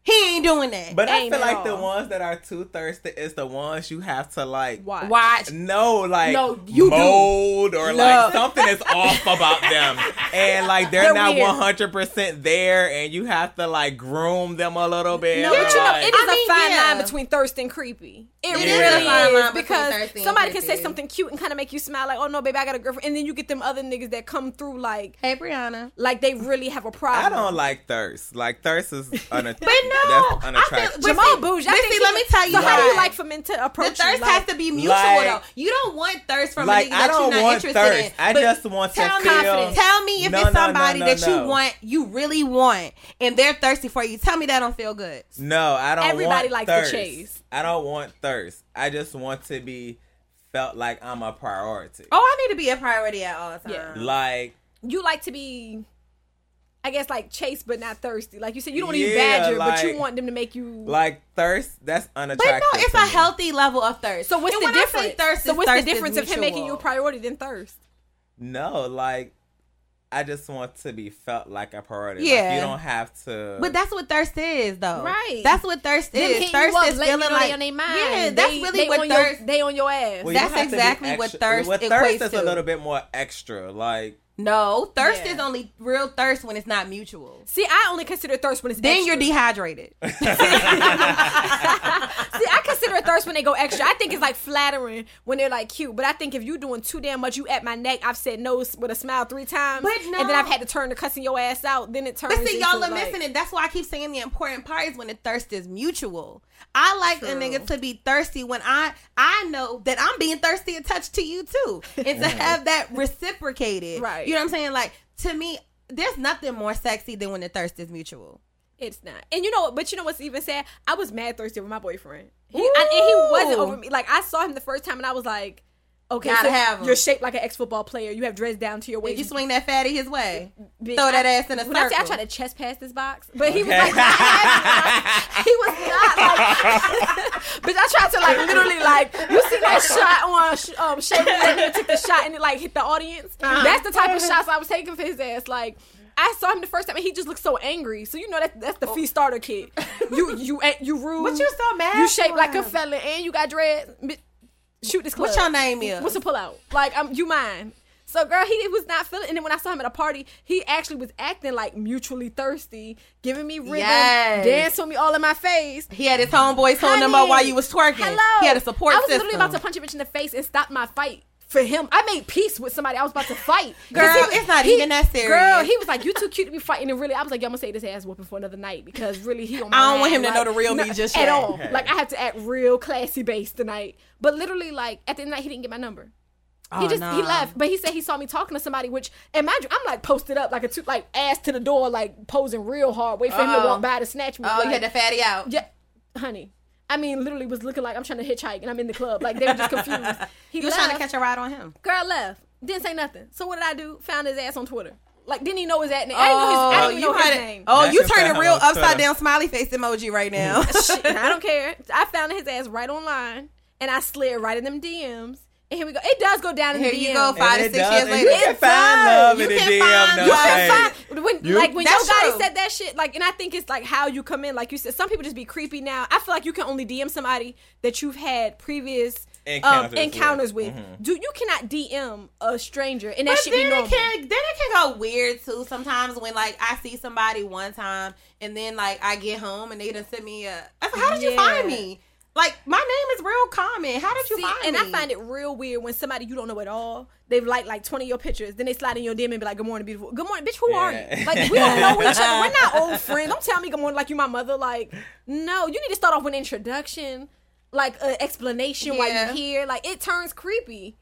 he ain't doing that. But I feel at like the ones that are too thirsty is the ones you have to like Watch. Watch. No, like No, you do. mold or Look. like something is off *laughs* about them, and like they're, They're not one hundred percent there, and you have to like groom them a little bit. No, or, but you know, it is I mean, a fine yeah. line between thirst and creepy. It, It really is is, because somebody can say something cute and kind of make you smile, like, "Oh no, baby, I got a girlfriend," and then you get them other niggas that come through like, hey, Brianna. like they really have a problem. I don't like thirst. Like thirst is *laughs* unatt- But no, that's I unattractive. feel- Jamal But see- Bouge. I but see, let me tell you So how do you like for men to The approach thirst you? Like, has to be mutual Like- though. You don't want thirst from Like, a nigga that you're not interested thirst. in. I But just want to tell me, feel- Tell me if No, it's no, no, somebody no, that no. you want, you really want, and they're thirsty for you. Tell me that don't feel good. No, I don't. Everybody likes to thirst. chase. I don't want thirst. I just want to be felt like I'm a priority. Oh, I need to be a priority at all times. Yeah. Like you like to be I guess like chased but not thirsty. Like you said, you don't want to be Yeah, badger, but you want them to make you like thirst. That's But unattractive. no, it's to a me. healthy level of thirst. So what's And the when I say difference? Thirst so is what's the thirst is difference of him making you a priority than thirst? No, like I just want to be felt like a priority. Yeah. like, you don't have to. But that's what thirst is, though. Right. That's what thirst Them is. Thirst is feeling like on their mind. Yeah, that's They- really they what thirst. Your, they on your ass. Well, you that's have to exactly what thirst What equates thirst is to. a little bit more extra. Like no, thirst Yeah. is only real thirst when it's not mutual. See, I only consider thirst when it's Then extra. you're dehydrated. *laughs* *laughs* See, I consider thirst when they go extra. I think it's like flattering when they're like cute, but I think if you're doing too damn much, you at my neck. I've said no with a smile three times, But no. and then. I've had to turn to cussing your ass out. Then it turns. But see, y'all are like, missing it. That's why I keep saying the important part is when the thirst is mutual. I like a nigga to be thirsty when I I know that I'm being thirsty attached to you too, and to have that reciprocated. Right. You know what I'm saying? Like to me, there's nothing more sexy than when the thirst is mutual. It's not. And you know, but you know what's even sad? I was mad thirsty with my boyfriend. He, and, and he wasn't over me. Like I saw him the first time, and I was like, okay, Gotta so have him. you're shaped like an ex football player. You have dreads down to your Did waist. you swing that fatty his way? Bitch, Throw that I- ass in a when I say I tried to chest pass this box, but he was like, not having *laughs* it. he was not like, *laughs* bitch. I tried to like literally like you see that shot on sh- um Shay that nigga took the shot and it like hit the audience. Uh-huh. That's the type of shots I was taking for his ass. Like I saw him the first time and he just looked so angry. So you know that that's the fee starter kid. You you ain't you rude. But you're so mad You shaped like a fella and you got dreads. Bitch, Shoot this club. What's your name is? What's a pull out? Like, um, you mine. So, girl, he was not feeling. And then when I saw him at a party, he actually was acting like mutually thirsty, giving me rhythm, Yes. dancing with me all in my face. He had his homeboys holding him up while you was twerking. Hello. He had a support I was system. literally about to punch a bitch in the face and stop my fight. For him, I made peace with somebody I was about to fight. *laughs* Girl, he was- it's not he- even that serious. Girl, he was like, "You too cute to be fighting." And really, I was like, "Yo, I'm gonna say this ass whooping for another night because really, he on my I don't want ass, him to know the real me no- just at yet. all. Like I had to act real classy based tonight. But literally, like at the end of the night, he didn't get my number. He Oh, just he left, but he said he saw me talking to somebody. Which imagine I'm like posted up like a two, like ass to the door, like posing real hard, wait for him to Oh. walk by to snatch me. Oh, like, you had the fatty out. yeah, honey. I mean, literally was looking like I'm trying to hitchhike and I'm in the club. Like they were just confused. *laughs* He You was trying to catch a ride on him. Girl left. Didn't say nothing. So what did I do? Found his ass on Twitter. Like didn't he know his at name. I didn't know his, I oh, didn't even know his had it- name. Oh, That's you your turning real upside down smiley face emoji right now. *laughs* Shit, I don't care. I found his ass right online and I slid right in them DMs. And here we go. It does go down in Here the DMs. you go, five to And it six does, years later. You can It find does. love You in the can DM, find no love. shade. Fine. When, You- like when That's your guy said that shit, like, and I think it's like how you come in. Like you said, some people just be creepy now. I feel like you can only DM somebody that you've had previous Encounters um, with. encounters with. Mhm. Do you cannot DM a stranger and that But should be then normal. it can then it can go weird too. Sometimes when like I see somebody one time and then like I get home and they done send me a. I said, how did you find me? Like my name is real common. How did you See, find and me? And I find it real weird when somebody you don't know at all, they've liked like 20 of your pictures, then they slide in your DM and be like, Good morning, beautiful. Good morning, bitch, who are you? Like, we don't know each other. We're not old *laughs* friends. Don't tell me good morning like you my mother. Like, no, you need to start off with an introduction, like an explanation why you're here. Like, it turns creepy.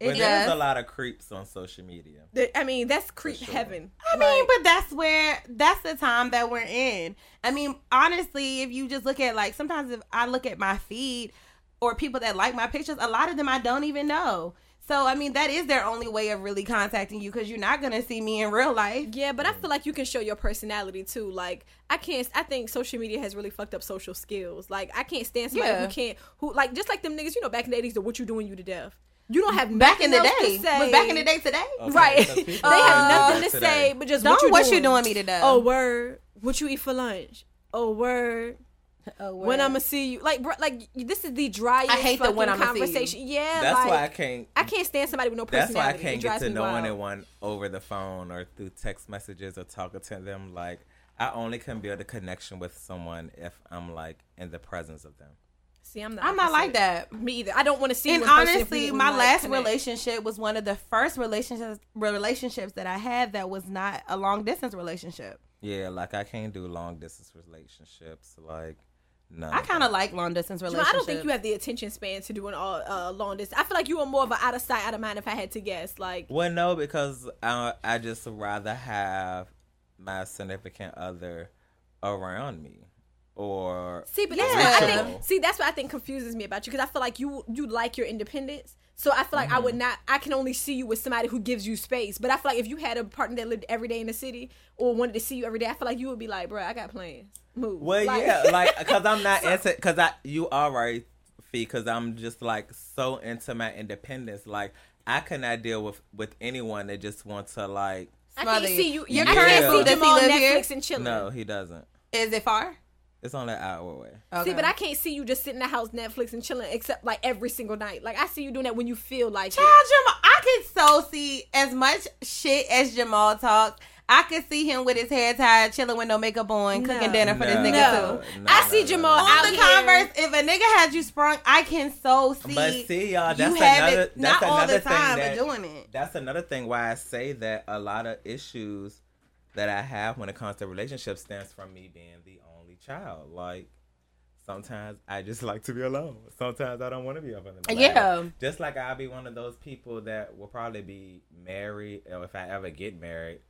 It But there's a lot of creeps on social media. That- I mean, that's creep sure. heaven. I mean, but that's where that's the time that we're in. I mean, honestly, if you just look at like sometimes if I look at my feed or people that like my pictures, a lot of them I don't even know. So I mean, that is their only way of really contacting you because you're not gonna see me in real life. Yeah, but I feel mm. like you can show your personality too. Like I can't. I think social media has really fucked up social skills. Like I can't stand somebody Yeah. who can't. Who like just like them niggas. You know, back in the eighties, the what you doing you to death. You don't have Back in the else day, to say. was back in the day today. Okay, right? so they people have nothing to today. say, but just Don't what you what doing. you doing me today? Oh word, what you eat for lunch? Oh word. Oh, When I'ma see you, like, bro, like this is the driest I hate the fucking when I'ma conversation. Yeah, That's like, why I can't. I can't stand somebody with no personality. That's why I can't get to know wild. anyone over the phone or through text messages or talking to them. Like I only can build a connection with someone if I'm like in the presence of them. See, I'm not. I'm not like that. Me either. I don't want to see. And you person honestly, we- we my like last connect. relationship was one of the first relationships relationships that I had that was not a long distance relationship. Yeah, like I can't do long distance relationships. Like no, I kind of like long distance Jamal, relationships. I don't think you have the attention span to do an all uh, long distance. I feel like you are more of an out of sight, out of mind. If I had to guess, like Well, no, because I I just rather have my significant other around me, or see, but that's Yeah. what I think. See, that's what I think confuses me about you because I feel like you you like your independence. So I feel like I Mm-hmm. would not. I can only see you with somebody who gives you space. But I feel like if you had a partner that lived every day in the city or wanted to see you every day, I feel like you would be like, bro, I got plans. Move. Well, Like- yeah, *laughs* like because I'm not into because I you are right, Fee, because I'm just like so into my independence. Like I cannot deal with with anyone that just wants to like. I can't you. see you. Your I current can't see does he Jamal live here? Netflix and chilling. No, he doesn't. Is it far? It's only an hour away. See, but I can't see you just sitting in the house Netflix and chilling, except like every single night. Like I see you doing that when you feel like Child it. Jamal, I can so see as much shit as Jamal talks. I could see him with his hair tied, chilling with no makeup on, cooking dinner for this No. nigga No. too. No, I see Jamal no. out On the here. Converse, if a nigga had you sprung, I can so see. But see, y'all, you that's have another. it, that's not all another the thing time, that, but doing it. That's another thing why I say that a lot of issues that I have when it comes to relationships stems from me being the only child. Like sometimes I just like to be alone. Sometimes I don't want to be up in the Yeah. Just like I'll be one of those people that will probably be married, or if I ever get married,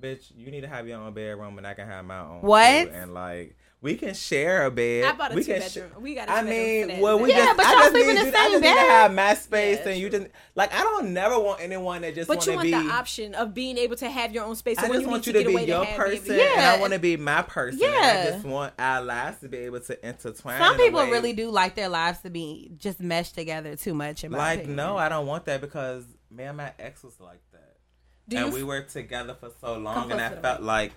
bitch, you need to have your own bedroom and I can have my own. What? too." And like we can share a bed. I bought a we two can bedroom. sh- We got a I mean, well, we Yeah, just, but I y'all just sleep in need the you, I same just need to have my space, Yeah, and you just like I don't never want anyone that just But you want want be. the option of being able to have your own space. So I just you want need you to to get be away your to have be able person, to- and Yeah. I want to be my person. and Yeah. I just want our lives to be able to intertwine. Some in people really do like their lives to be just meshed together too much. In my Like, opinion. no, I don't want that because man, my ex was like that, Do and we f- were together for so long, and I felt like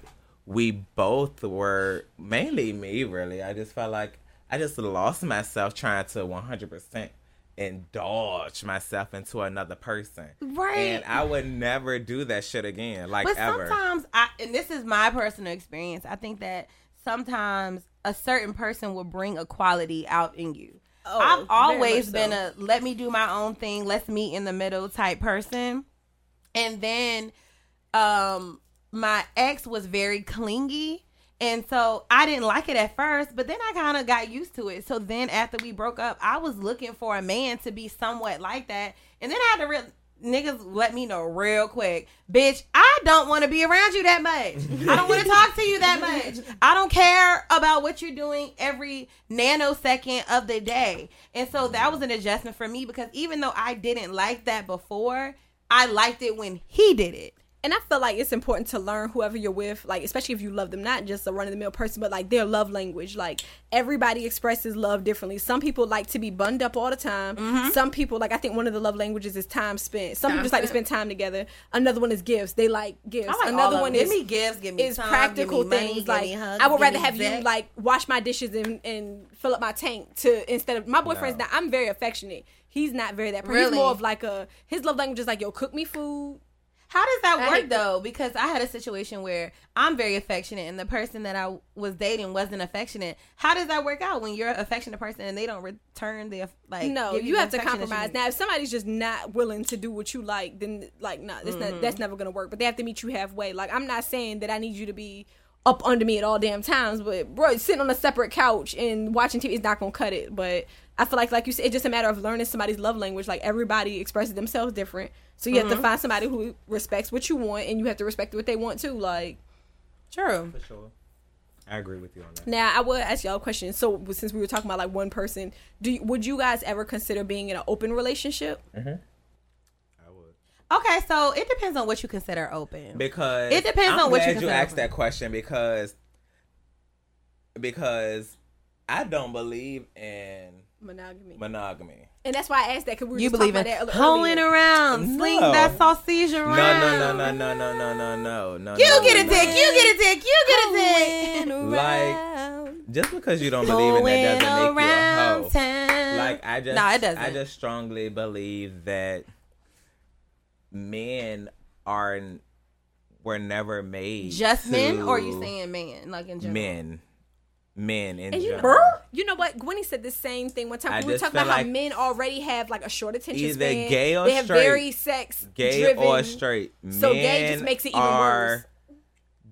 we both were mainly me. Really, I just felt like I just lost myself trying to one hundred percent indulge myself into another person. Right. And I would never do that shit again, like But ever. sometimes, I and this is my personal experience. I think that sometimes a certain person will bring a quality out in you. Oh, I've always much been a let me do my own thing, let's meet in the middle type person. And then um my ex was very clingy. And so I didn't like it at first, but then I kind of got used to it. So then after we broke up, I was looking for a man to be somewhat like that. And then I had to niggas let me know real quick, bitch, I don't want to be around you that much. I don't want to talk to you that much. I don't care about what you're doing every nanosecond of the day. And so that was an adjustment for me because even though I didn't like that before, I liked it when he did it. And I feel like it's important to learn whoever you're with, like especially if you love them, not just a run of the mill person, but like their love language. Like everybody expresses love differently. Some people like to be bunned up all the time. Mm-hmm. Some people, like I think one of the love languages is time spent. Some people just like to spend time together. Another one is gifts. They like gifts. Like Another one is Give me gifts, give me is time, practical give me money, things. like hugs, I would rather have you like wash my dishes and, and fill up my tank to instead of my boyfriend's No. not. I'm very affectionate. He's not very that. person. Really? He's more of like a his love language is like yo cook me food. How does that work though? Because I had a situation where I'm very affectionate and the person that I was dating wasn't affectionate. How does that work out when you're an affectionate person and they don't return the like? no, give you have to you compromise. Now, if somebody's just not willing to do what you like, then like, nah, that's Mm-hmm. not that's never gonna work. But they have to meet you halfway. Like, I'm not saying that I need you to be up under me at all damn times, but bro, sitting on a separate couch and watching TV is not gonna cut it. But I feel like, like you said, it's just a matter of learning somebody's love language. Like everybody expresses themselves different, so you have Mm-hmm. to find somebody who respects what you want, and you have to respect what they want too. Like. True. For sure. I agree with you on that. Now, I would ask y'all a question. So, since we were talking about like one person, do you, would you guys ever consider being in an open relationship? I would. Okay, so it depends on what you consider open. Because It depends I'm on what you glad you asked open. that question because because I don't believe in Monogamy, monogamy. And that's why I asked that because we were you just believe talking in about that hoeing earlier. around, sling that sausage around. No, no, no, no, no, no, no, no, no, no. You no, get a no. dick. You get a dick. You get a dick. Like just because you don't believe in that doesn't make you a hoe. town. Like I just, no, it doesn't. I just strongly believe that men are were never made just men, or are you saying man, like in general? men, men in And you, general. you know what? Gwenny said the same thing one time. I we were talking feel about how men already have like a short attention either span. gay or straight? they have straight. very sex gay driven. or straight. So gay just makes it even are worse.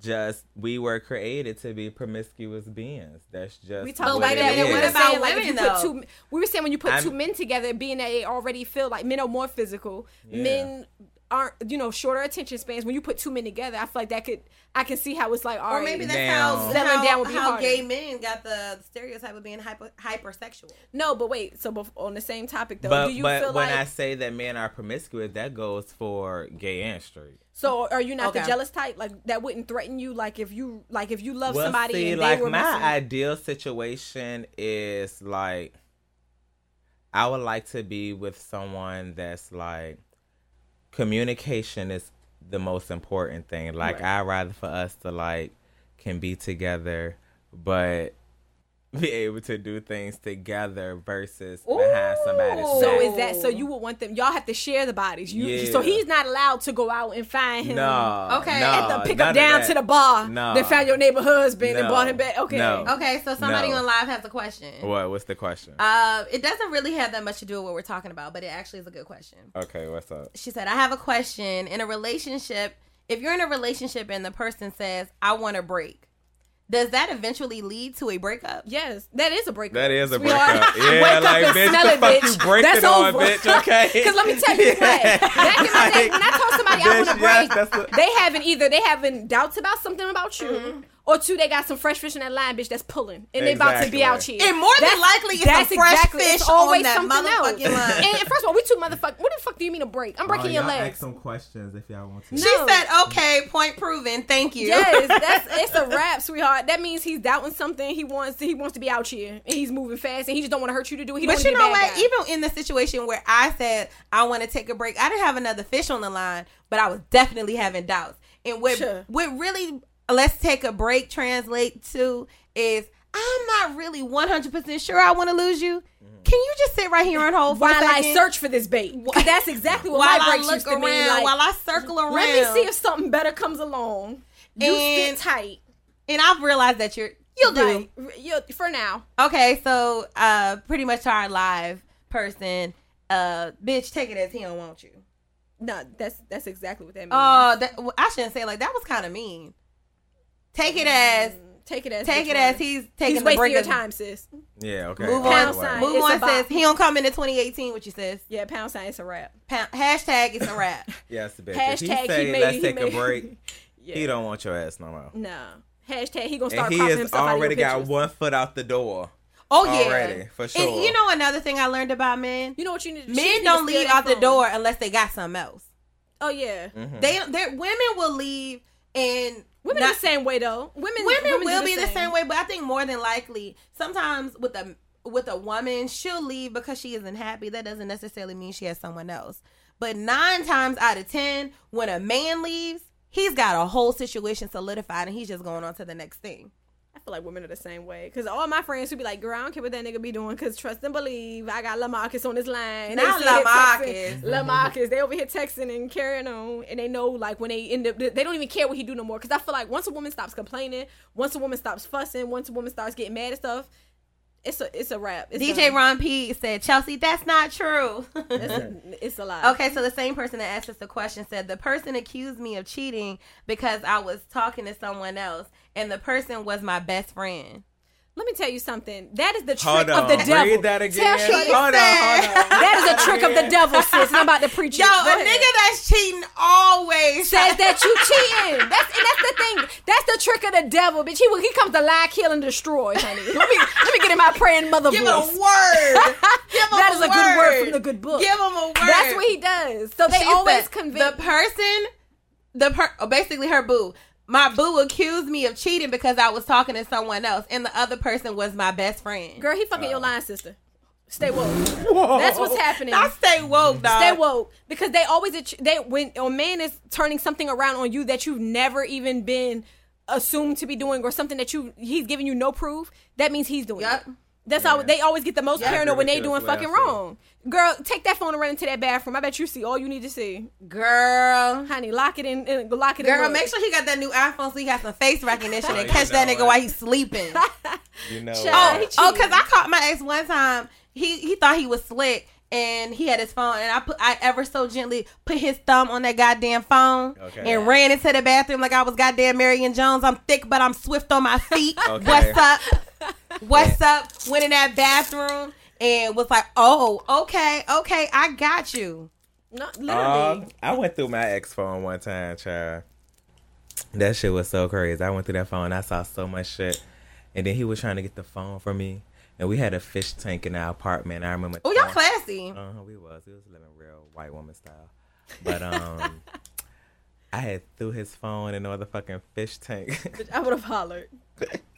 Just we were created to be promiscuous beings. That's just We talked what about it that, and What were about saying like you women, put though? two, we were saying when you put I'm- two men together, being that they already feel like men are more physical, Yeah. men aren't you know shorter attention spans. When you put two men together, I feel like that could I can see how it's like all Or right, maybe that's Now- how, Settling how, down would be how harder. gay men got the stereotype of being hyper, hypersexual. no, but wait. So on the same topic though, But do you but feel when like I say that men are promiscuous, that goes for gay and straight. so? Are you not the jealous type? Like that wouldn't threaten you? Like if you like if you love well, somebody see, and like they were my missing- ideal situation is like I would like to be with someone that's like communication is the most important thing. Like I'd rather for us to like can be together, but be able to do things together versus behind somebody's Ooh. So is that so? You would want them? Y'all have to share the bodies. You Yeah. so he's not allowed to go out and find him. no, Okay. no, at the pick up down to the bar. No. Then found your neighbor husband and brought him back. Okay. No. Okay, so somebody No. on live has a question. What? What's the question? Uh, it doesn't really have that much to do with what we're talking about, but it actually is a good question. okay, what's up? She said, I have a question. In a relationship, if you're in a relationship and the person says, I want a break, does that eventually lead to a breakup? Yes, that is a breakup. That is a breakup. *laughs* Yeah, Wake like and bitch, smell the it, fuck bitch. you break That's it on, bitch, okay? *laughs* Because let me tell you what. Back in my day, when I told somebody somebody out on a Bitch, yes, break, they haven't either they having doubts about something about you, Mm-hmm. Or two, they got some fresh fish in that line, bitch, that's pulling, and they about to be Exactly. out here. And more than That's- likely, it's that's a fresh exactly- fish it's always on that something else. motherfucking line. And, and first of all, we two motherfuckers. What the fuck do you mean a break? I'm breaking your legs. some questions if y'all want to. No. She said, "Okay, point proven. Thank you." Yes, *laughs* that's it's a wrap, sweetheart. That means he's doubting something. He wants to, he wants to be out here, and he's moving fast, and he just don't want to hurt you to do it. He don't But you know what? guy. Even in the situation where I said I want to take a break, I didn't have another fish on the line, but I was definitely having doubts. And what Sure. what really let's take a break translate to is I'm not really 100 percent sure I want to lose you. Can you just sit right here and hold for a while I second? search for this bait, 'Cause that's exactly what *laughs* while my I breaks look used to around, be. Like, while I circle around. let me see if something better comes along. You And- sit tight. and I've realized that you're you'll do. Right. You, for now. Okay, so uh pretty much our live person, uh bitch, take it as he don't want you. No, that's that's exactly what that means. Oh, that I shouldn't say like that was kind of mean. Take it as take it as take which it as he's taking he's the wasting break your of- time, sis. Yeah, okay. Move all Pound the way. sign. Move on sis. he don't come into 2018. What you says? Yeah, pound sign. It's a wrap. Pa- hashtag it's a wrap. Yes, bitch. Hashtag if he he say made- let's he take made- a break, *laughs* Yeah. he don't want your ass no more. No. Hashtag he gonna start And he has himself out of already your got one foot out the door. Oh yeah, Already, for And you know another thing I learned about men. You know what you need? she Men need don't steal leave that out the door unless they got something else. Oh yeah, Mm-hmm. They, they women will leave and women not- the same way though. Women, women, do will be the same way, but I think more than likely, sometimes with a with a woman, she'll leave because she isn't happy. That doesn't necessarily mean she has someone else. But nine times out of ten, when a man leaves, he's got a whole situation solidified, and he's just going on to the next thing. I feel like women are the same way. Cause all my friends who be like, "Girl, I don't care what that nigga be doing. Cause trust and believe, I got Lamarcus on this line. Not They sit here Lamarcus. *laughs* Lamarcus. They over here texting and carrying on, and they know like when they end up, they don't even care what he do no more. Cause I feel like once a woman stops complaining, once a woman stops fussing, once a woman starts getting mad and stuff, it's a it's a wrap. It's DJ done. Ron P said, "Chelsea, that's not true." *laughs* It's a, it's a lot. Okay, so the same person that asked us the question said the person accused me of cheating because I was talking to someone else, and the person was my best friend. Let me tell you something. That is the trick Hold of on. the devil. Read that again. Tell Hold on, hold on. That is a trick of the devil, sis. And I'm about to preach Yo, it. a ahead. nigga that's cheating always says that you cheating. That's and that's the thing. That's the trick of the devil, bitch. He he comes to lie, kill, and destroy, honey. Let me let me get in my praying mother Give him a word. Give him *laughs* That is a good word word. from the good book. Give him a word. That's what he does. So they She always said, convince. the person, the per, oh, basically her boo. My boo accused me of cheating because I was talking to someone else, and the other person was my best friend. Girl, he fucking your oh. line sister. Stay woke. That's what's happening. I stay woke, dog. Stay woke because they always they when a man is turning something around on you that you've never even been assumed to be doing or something that you he's giving you no proof. That means he's doing Yup. it. That's how they always get the most Yep. paranoid when they doing fucking way I wrong. Girl, take that phone and run into that bathroom. I bet you see all you need to see. Girl. Honey, lock it in. in lock it in. Girl, look. make sure he got that new iPhone so he got some face recognition and you catch that nigga what? while he's sleeping. *laughs* You know. Child, what? Oh, because oh, I caught my ex one time. He he thought he was slick and he had his phone and I put I ever so gently put his thumb on that goddamn phone Okay. and ran into the bathroom like I was goddamn Marion Jones. I'm thick but I'm swift on my feet. *laughs* Okay. What's up? What's up? Went in that bathroom and was like, oh, okay, okay, I got you. No, literally. Um, I went through my ex phone one time, child. That shit was so crazy. I went through that phone. I saw so much shit, and then he was trying to get the phone from me, and we had a fish tank in our apartment. I remember. Oh, y'all classy. Uh huh. We was. We was living real white woman style, but um, *laughs* I had threw his phone in the fucking fish tank. I would have hollered.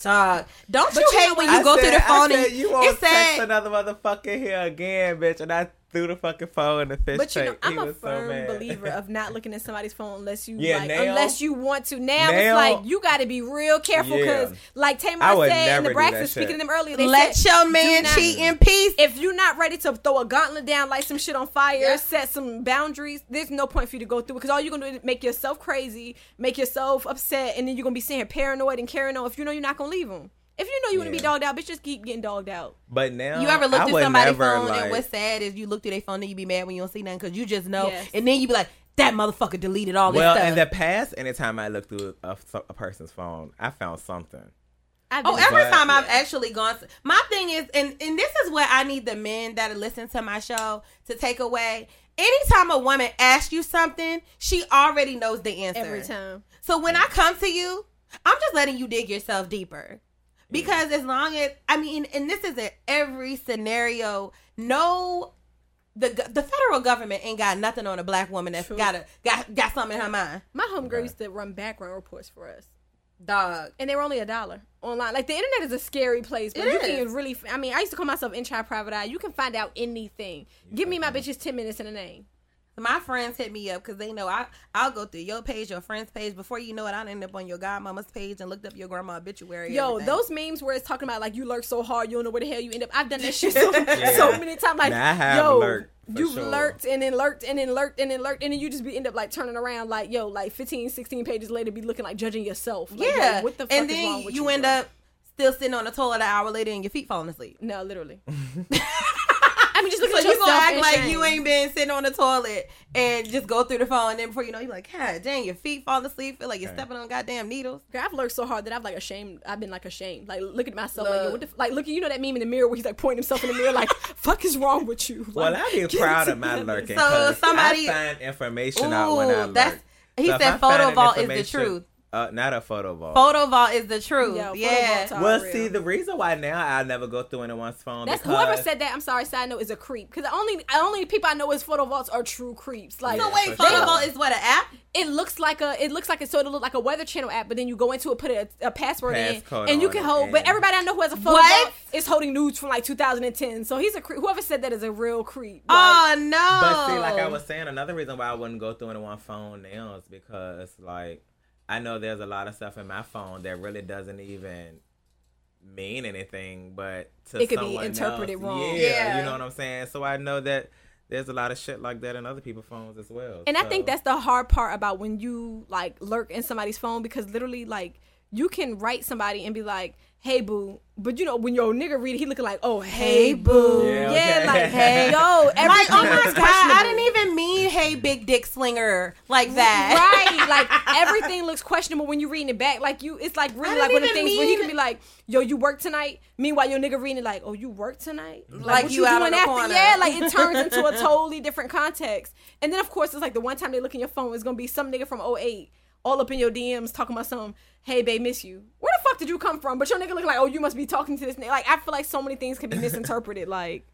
Dog. Don't But you hate when you go I through the phone I said, and you won't text said another motherfucker here again, bitch, and I threw the fucking phone in the fish But you know, tank. I'm He a was so firm believer of not *laughs* looking at somebody's phone unless you Yeah, like, now- unless you want to. Now, now- it's like you got to be real careful Yeah. because, like Tamar said in never the do breakfast, speaking to them earlier, they let said, your man do not- cheat in peace. If you're not ready to throw a gauntlet down, light some shit on fire, Yeah. set some boundaries, there's no point for you to go through because all you're gonna do is make yourself crazy, make yourself upset, and then you're gonna be sitting here paranoid and carrying on. If you know you're not gonna leave them, if you know you want to be dogged out, bitch, just keep getting dogged out. But now You ever looked at somebody's phone like, and what's sad is you look through their phone and you be mad when you don't see nothing because you just know, Yes. and then you be like, that motherfucker deleted all this Well, in the past, anytime I looked through a, a person's phone, I found something. I've Oh, every But- time I've actually gone. My thing is, and and this is what I need the men that listen to my show to take away anytime a woman asks you something, she already knows the answer Every time. So when I come to you, I'm just letting you dig yourself deeper. Because as long as I mean, and this is in every scenario, no the the federal government ain't got nothing on a black woman that's True. got a got got something in her mind. My homegirl used to run background reports for us. Dog. and they were only a dollar online. Like the internet is a scary place, but It you is. can really. I mean, I used to call myself inside private eye. You can find out anything. Give me my bitches ten minutes and a name. My friends hit me up because they know I I'll go through your page, your friend's page. Before you know it, I'll end up on your godmama's page and looked up your grandma obituary. Yo, everything. those memes where it's talking about like you lurk so hard you don't know where the hell you end up. I've done that shit *laughs* so, so many times. Like, Nah, I have yo, lurked, you've sure. lurked and then lurked and then lurked and then lurked and then you just be end up like turning around like yo, like 15, 16 pages later, be looking like judging yourself. Like, yo, yeah. what the fuck and is then wrong with you you? end bro? up still sitting on the toilet an hour later and your feet falling asleep. no, literally. *laughs* *laughs* I mean, just look So you yourself gonna act like you ain't been sitting on the toilet and just go through the phone, and then before you know, you're like, God dang, your feet fall asleep, feel like you're stepping on goddamn needles. Girl, I've lurked so hard that I've like ashamed. I've been like ashamed. Like look at myself. Like, yo, Look. what the like look at you know that meme in the mirror where he's like pointing himself in the mirror like *laughs* fuck is wrong with you. Well, Like, I be get proud of my together. lurking. So 'cause somebody- I find information out when I lurk. that's he So said I photo find vault is the truth. Uh, not a photo vault. Photo vault is the truth. Yo, photo yeah. vaults are well, real. see, the reason why now I never go through anyone's phone That's because whoever said that. I'm sorry. Side note is a creep because the only the only people I know is photo vaults are true creeps. Like So Yeah, wait, photo sure. vault is what an app? it looks like a it looks like it sort of look like a weather channel app, but then you go into it, put a, a password Passcode in, and you can it, hold. But everybody I know who has a photo What? vault is holding nudes from like 2010. So he's a creep. Whoever said that is a real creep. Like, Oh no! But see, like I was saying, another reason why I wouldn't go through anyone's phone now is because, like, I know there's a lot of stuff in my phone that really doesn't even mean anything, but to It could be interpreted else, wrong. Yeah, Yeah. you know what I'm saying. So I know that there's a lot of shit like that in other people's phones as well. And I think that's the hard part about when you like lurk in somebody's phone because literally like you can write somebody and be like, "Hey boo," but you know when your nigga read it, he looking like, "Oh hey boo," Yeah, okay. like *laughs* hey yo, everything like, oh my god, I didn't even mean "Hey, big dick slinger" like that. *laughs* Right, *laughs* like everything looks questionable when you reading it back. Like you, it's like really like one of the didn't things where he mean- could be like, "Yo, you work tonight." Meanwhile, your nigga reading it like, "Oh, you work tonight?" Like what you out on after? corner. Yeah, like it turns into a totally different context. And then of course, it's like the one time they look in your phone, it's gonna be some nigga from 08 all up in your DMs talking about some. Hey, babe, miss you. Where the fuck did you come from? But your nigga look like, oh, you must be talking to this nigga. Like, I feel like so many things can be misinterpreted. *laughs* Like,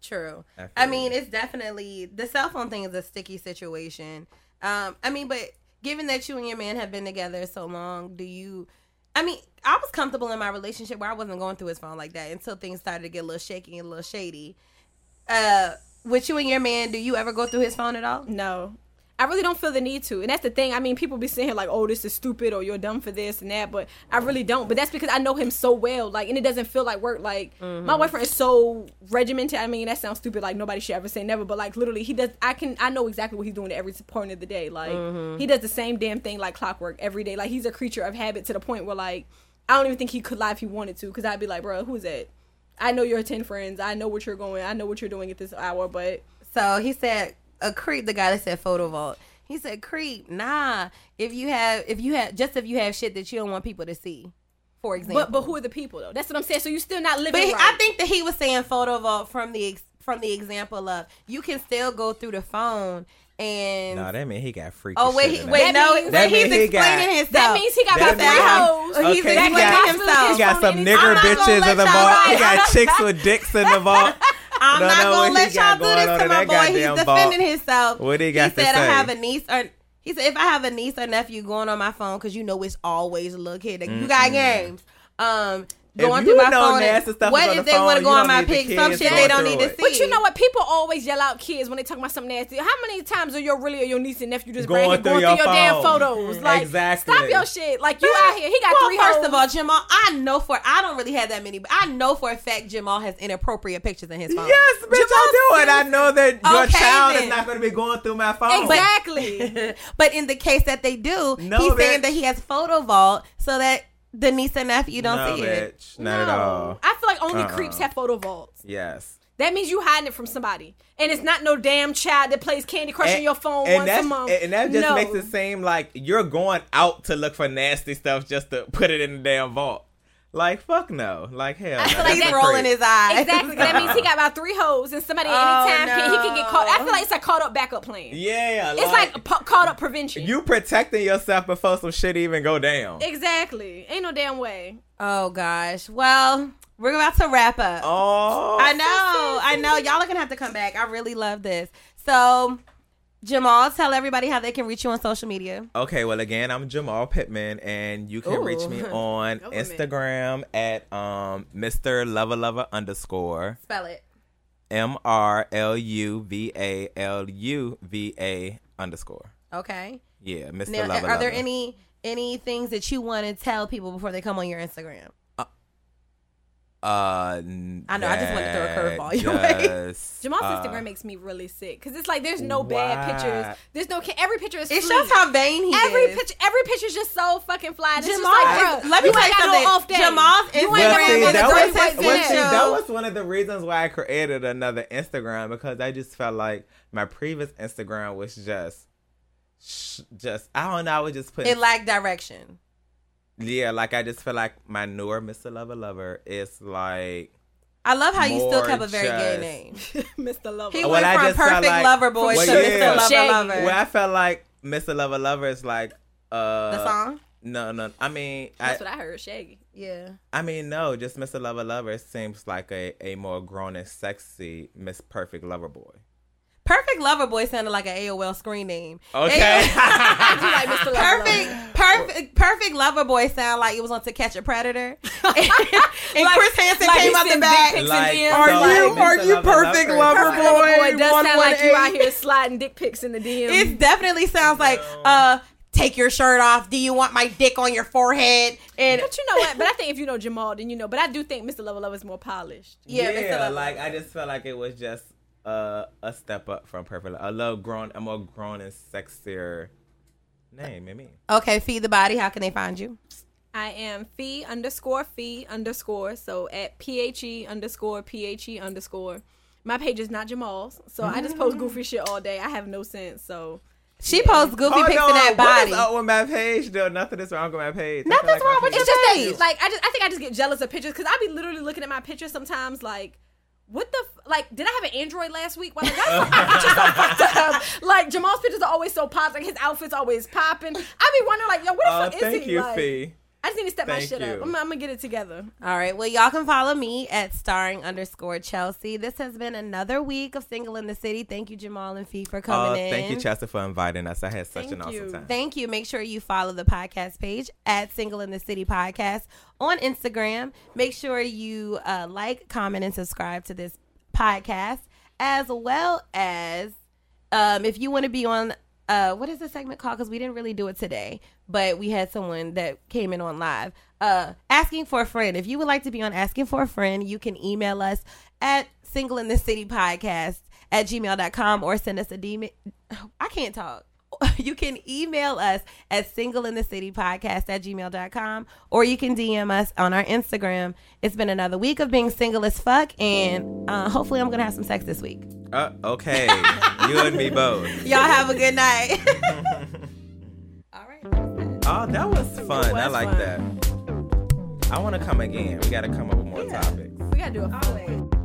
True. I I mean, it's definitely the cell phone thing is a sticky situation. Um, I mean, but given that you and your man have been together so long, do you? I mean, I was comfortable in my relationship where I wasn't going through his phone like that until things started to get a little shaky and a little shady. Uh, with you and your man, do you ever go through his phone at all? No. I really don't feel the need to. And that's the thing. I mean, people be saying like, oh, this is stupid or you're dumb for this and that, but I really don't. But that's because I know him so well. Like, and it doesn't feel like work. Like, my mm-hmm. boyfriend is so regimented. I mean, that sounds stupid. Like, nobody should ever say never, but like, literally, he does, I can, I know exactly what he's doing at every point of the day. Like, mm-hmm. he does the same damn thing like clockwork every day. Like, he's a creature of habit to the point where like, I don't even think he could lie if he wanted to, because I'd be like, bro, who's that? I know you're 10 friends. I know what you're going. I know what you're doing at this hour, but So he said a creep. The guy that said photo vault. He said creep. Nah. If you have, if you have, just if you have shit that you don't want people to see, for example. But but who are the people though? That's what I'm saying. So you're still not living But he- right. I think that he was saying photo vault from the ex, from the example of you can still go through the phone and No, that mean he got freaky. oh wait shit he, wait that. That no means- wait, that he's mean he got- explaining himself. that means he got That about three hoes. Oh, he's Okay, he explaining got, himself. he got some nigger bitches in the y'all vault. He got chicks with dicks in the vault. I'm not gonna let y'all do this to my boy. He's defending himself. What he got to said I have a niece or he said if I have a niece or nephew going on my phone because you know it's always a little kid. Like, You got games. Um, going you through my know phone. nasty stuff what is on if the they want to go on my pics? Some shit they don't need to see. But you know what? People always yell out kids when they talk about some nasty. How many times are your really or your niece and nephew just Going bragging, through going your through your damn photos? Like, Exactly. stop your shit. Like you out here, he got well, three first hoes. of all, Jamal, I know for I don't really have that many, but I know for a fact Jamal has inappropriate pictures in his phone. Yes, bitch, I do it. I know that your Okay, child then. is not going to be going through my phone. exactly. *laughs* but in the case that they do, No, he's saying that he has photo vault so that the niece and nephew you don't no, see it. bitch, not at all. I feel like only Uh-uh. creeps have photo vaults. Yes. That means you hiding it from somebody, and it's not no damn child that plays Candy Crush on your phone and once a month. And that just No. makes it seem like you're going out to look for nasty stuff just to put it in the damn vault. Like fuck no. Like hell. I feel like He's rolling his eyes. Exactly. 'cause that means he got about three hoes, and somebody at Oh, any time can, he can get caught. I feel like it's like caught up backup plan. Yeah. It's like pa- caught up prevention. you protecting yourself before some shit even go down. exactly. Ain't no damn way. Oh gosh. Well, we're about to wrap up. Oh. I know. I know. Y'all are gonna have to come back. I really love this. So, Jamal, tell everybody how they can reach you on social media. Okay, well again, I'm Jamal Pittman, and you can reach me on *laughs* Instagram at um Mr. Lover Lover underscore Spell it. M R L U V A L U V A underscore. Okay. Yeah, Mr. Now, Lover are there Lover. any any things that you want to tell people before they come on your Instagram? Uh, I know, I just wanted to throw a curveball *laughs* your way. Jamal's uh, Instagram makes me really sick because it's like there's no bad pictures. There's no every picture is. It fleet. shows how vain he is. every is. picture. Every picture's just so fucking fly. It's Jamal just like, is- bro, let me you tell you something. off day. Jamal's You ain't Instagram got Well, see, no is that a great was, great sense see, that was one of the reasons why I created another Instagram because I just felt like my previous Instagram was just, just I don't know. I was just putting It lacked direction. Yeah, like I just feel like my newer Mr. Lover Lover is like I love how you still More kept a very gay name. *laughs* Mr. Lover. He Well, went I from perfect like- lover boy Well, to yeah. Mr. Lover Shaggy. Lover. where I felt like Mr. Lover Lover is like uh the song? No, no. I mean, I, That's what I heard. Shaggy. Yeah. I mean, no. Just Mr. Lover Lover seems like a a more grown and sexy Miss Perfect Lover Boy. Perfect Lover Boy sounded like an AOL screen name. Okay. *laughs* I do like Mr. Lover. Perfect, perfect, perfect lover boy sound like it was on To Catch a Predator, *laughs* and, Chris Hansen like came he out the back. dick pics Like, in DMs. so, Are like, you- Mr. are you perfect lover Perfect Lover boy? Boy does sound like you 118. out here sliding dick pics in the DM. It definitely sounds like, uh, take your shirt off. Do you want my dick on your forehead? And but you know what? But I think if you know Jamal, then you know. But I do think Mr. Lover Lover is more polished. yeah, Yeah, Mr. Lover. like I just felt like it was just uh, a step up from Perfect. Lo- A little grown, a more grown and sexier name, maybe. okay, feed the body. How can they find you? I am fee underscore fee underscore. So at phe underscore phe underscore. My page is not Jamal's, so I just post goofy shit all day. I have no sense, so She posts goofy Hold pics on, of that What body. is up with my page? Though nothing is wrong with my page. Nothing's like wrong with page- it's just that, page. like I just I think I just get jealous of pictures because I be literally looking at my pictures sometimes like. What the f- like? Did I have an Android last week? Well, like, so. Like Jamal's pictures are always so popped. Like his outfits always popping. I be wondering, like, yo, what the Oh, fuck is thank he? you, like, Fee. I just need to step my shit you. up. I'm, I'm gonna get it together. All right. Well, y'all can follow me at starring underscore Chelsea. This has been another week of Single in the City. Thank you, Jamal and Fee, for coming in. thank you, Chester, for inviting us. I had such an you. awesome time. Thank you. Make sure you follow the podcast page at Single in the City Podcast on Instagram. Make sure you uh, like, comment, and subscribe to this podcast, as well as um, if you want to be on. Uh, what is the segment called? Because we didn't really do it today, but we had someone that came in on live. Uh, asking for a friend. If you would like to be on Asking for a Friend, you can email us at Single in the City Podcast at gmail.com or send us a DM. I can't talk. *laughs* You can email us at single in the city podcast at gmail.com or you can DM us on our Instagram. It's been another week of being single as fuck, and uh, hopefully, I'm going to have some sex this week. Uh, okay, you and me both. *laughs* Y'all have a good night. *laughs* All right. Oh, that was fun. I like fun. that. I want to come again. We got to come up with more topics. We gotta do a full.